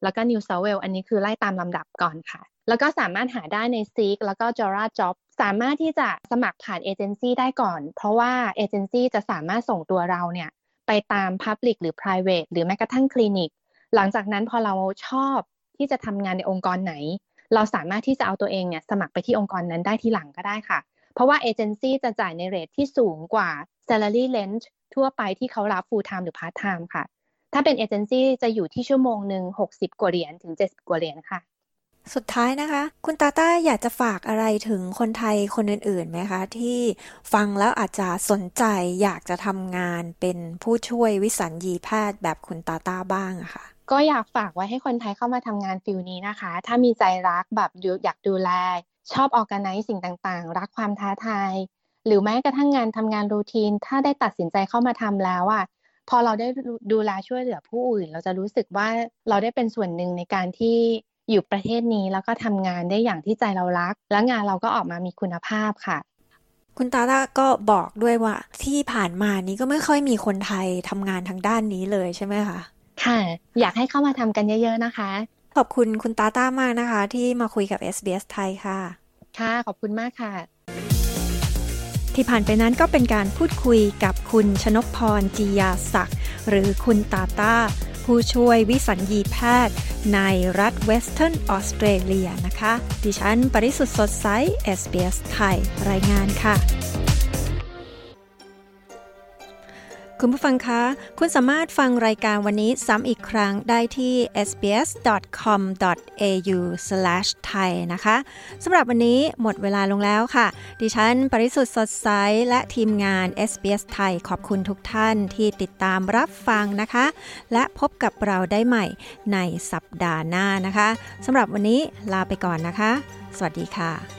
แล้วก็ New South Wales อันนี้คือไล่ตามลำดับก่อนค่ะ แล้วก็สามารถหาได้ใน Seek แล้วก็ Jora Job สามารถที่จะสมัครผ่านเอเจนซี่ได้ก่อน เพราะว่าเอเจนซี่จะสามารถส่งตัวเราเนี่ยไปตาม Public หรือ Private หรือแม้กระทั่งคลินิก หลังจากนั้นพอเราชอบที่จะทำงานในองค์กรไหน เราสามารถที่จะเอาตัวเองเนี่ยสมัครไปที่องค์กรนั้นได้ทีหลังก็ได้ค่ะ เพราะว่าเอเจนซี่จะจ่ายในเรทที่สูงกว่า salary range ทั่วไปที่เขารับ full time หรือ part time ค่ะ ถ้าเป็นเอเจนซี่จะอยู่ที่ชั่วโมงหนึ่ง60 กว่าเหรียญถึง 70 กว่าเหรียญค่ะ สุดท้ายนะคะ คุณตาต้าอยากจะฝากอะไรถึงคนไทยคนอื่นๆไหมคะ ที่ฟังแล้วอาจจะสนใจอยากจะทำงานเป็นผู้ช่วยวิสัญญีแพทย์แบบคุณตาต้าบ้างอะค่ะก็อยากฝากไว้ให้คนไทยเข้ามาทำงานฟิลนี้นะคะ ถ้ามีใจรักแบบอยากดูแล ชอบออกกันไนสิ่งต่างๆ รักความท้าทาย หรือแม้กระทั่งงานทำงานรูทีน ถ้าได้ตัดสินใจเข้ามาทำแล้วอะพอเราได้ดูแลช่วยเหลือผู้อื่น เราจะรู้สึกว่าเราได้เป็นส่วนหนึ่งในการที่อยู่ประเทศนี้แล้วก็ทำงานได้อย่างที่ใจเรารัก และงานเราก็ออกมามีคุณภาพค่ะ คุณตาตาก็บอกด้วยว่า ที่ผ่านมานี้ก็ไม่ค่อยมีคนไทยทำงานทางด้านนี้เลยใช่ไหมคะค่ะ อยากให้เข้ามาทำกันเยอะ ๆนะคะ ขอบคุณคุณตาต้ามากนะคะ ที่มาคุยกับ SBS ไทยค่ะ ค่ะ ขอบคุณมากค่ะ ที่ผ่านไปนั้นก็เป็นการพูดคุยกับคุณชนกพรจียาศักดิ์หรือคุณตาต้า ผู้ช่วยวิสัญญีแพทย์ ในรัฐเวสเทิร์นออสเตรเลียนะคะ ดิฉันปริสุทธ์สดใส SBS ไทย รายงานค่ะ คุณผู้ฟังคะ คุณสามารถฟังรายการวันนี้ซ้ำอีกครั้งได้ที่ sbs.com.au/thai นะคะสำหรับวันนี้หมดเวลาลงแล้วค่ะ ดิฉัน ปริสุทธ์สดใส และทีมงาน SBS ไทย ขอบคุณทุกท่านที่ติดตามรับฟังนะคะ และพบกับเราได้ใหม่ในสัปดาห์หน้านะคะสำหรับวันนี้ลาไปก่อนนะคะ สวัสดีค่ะ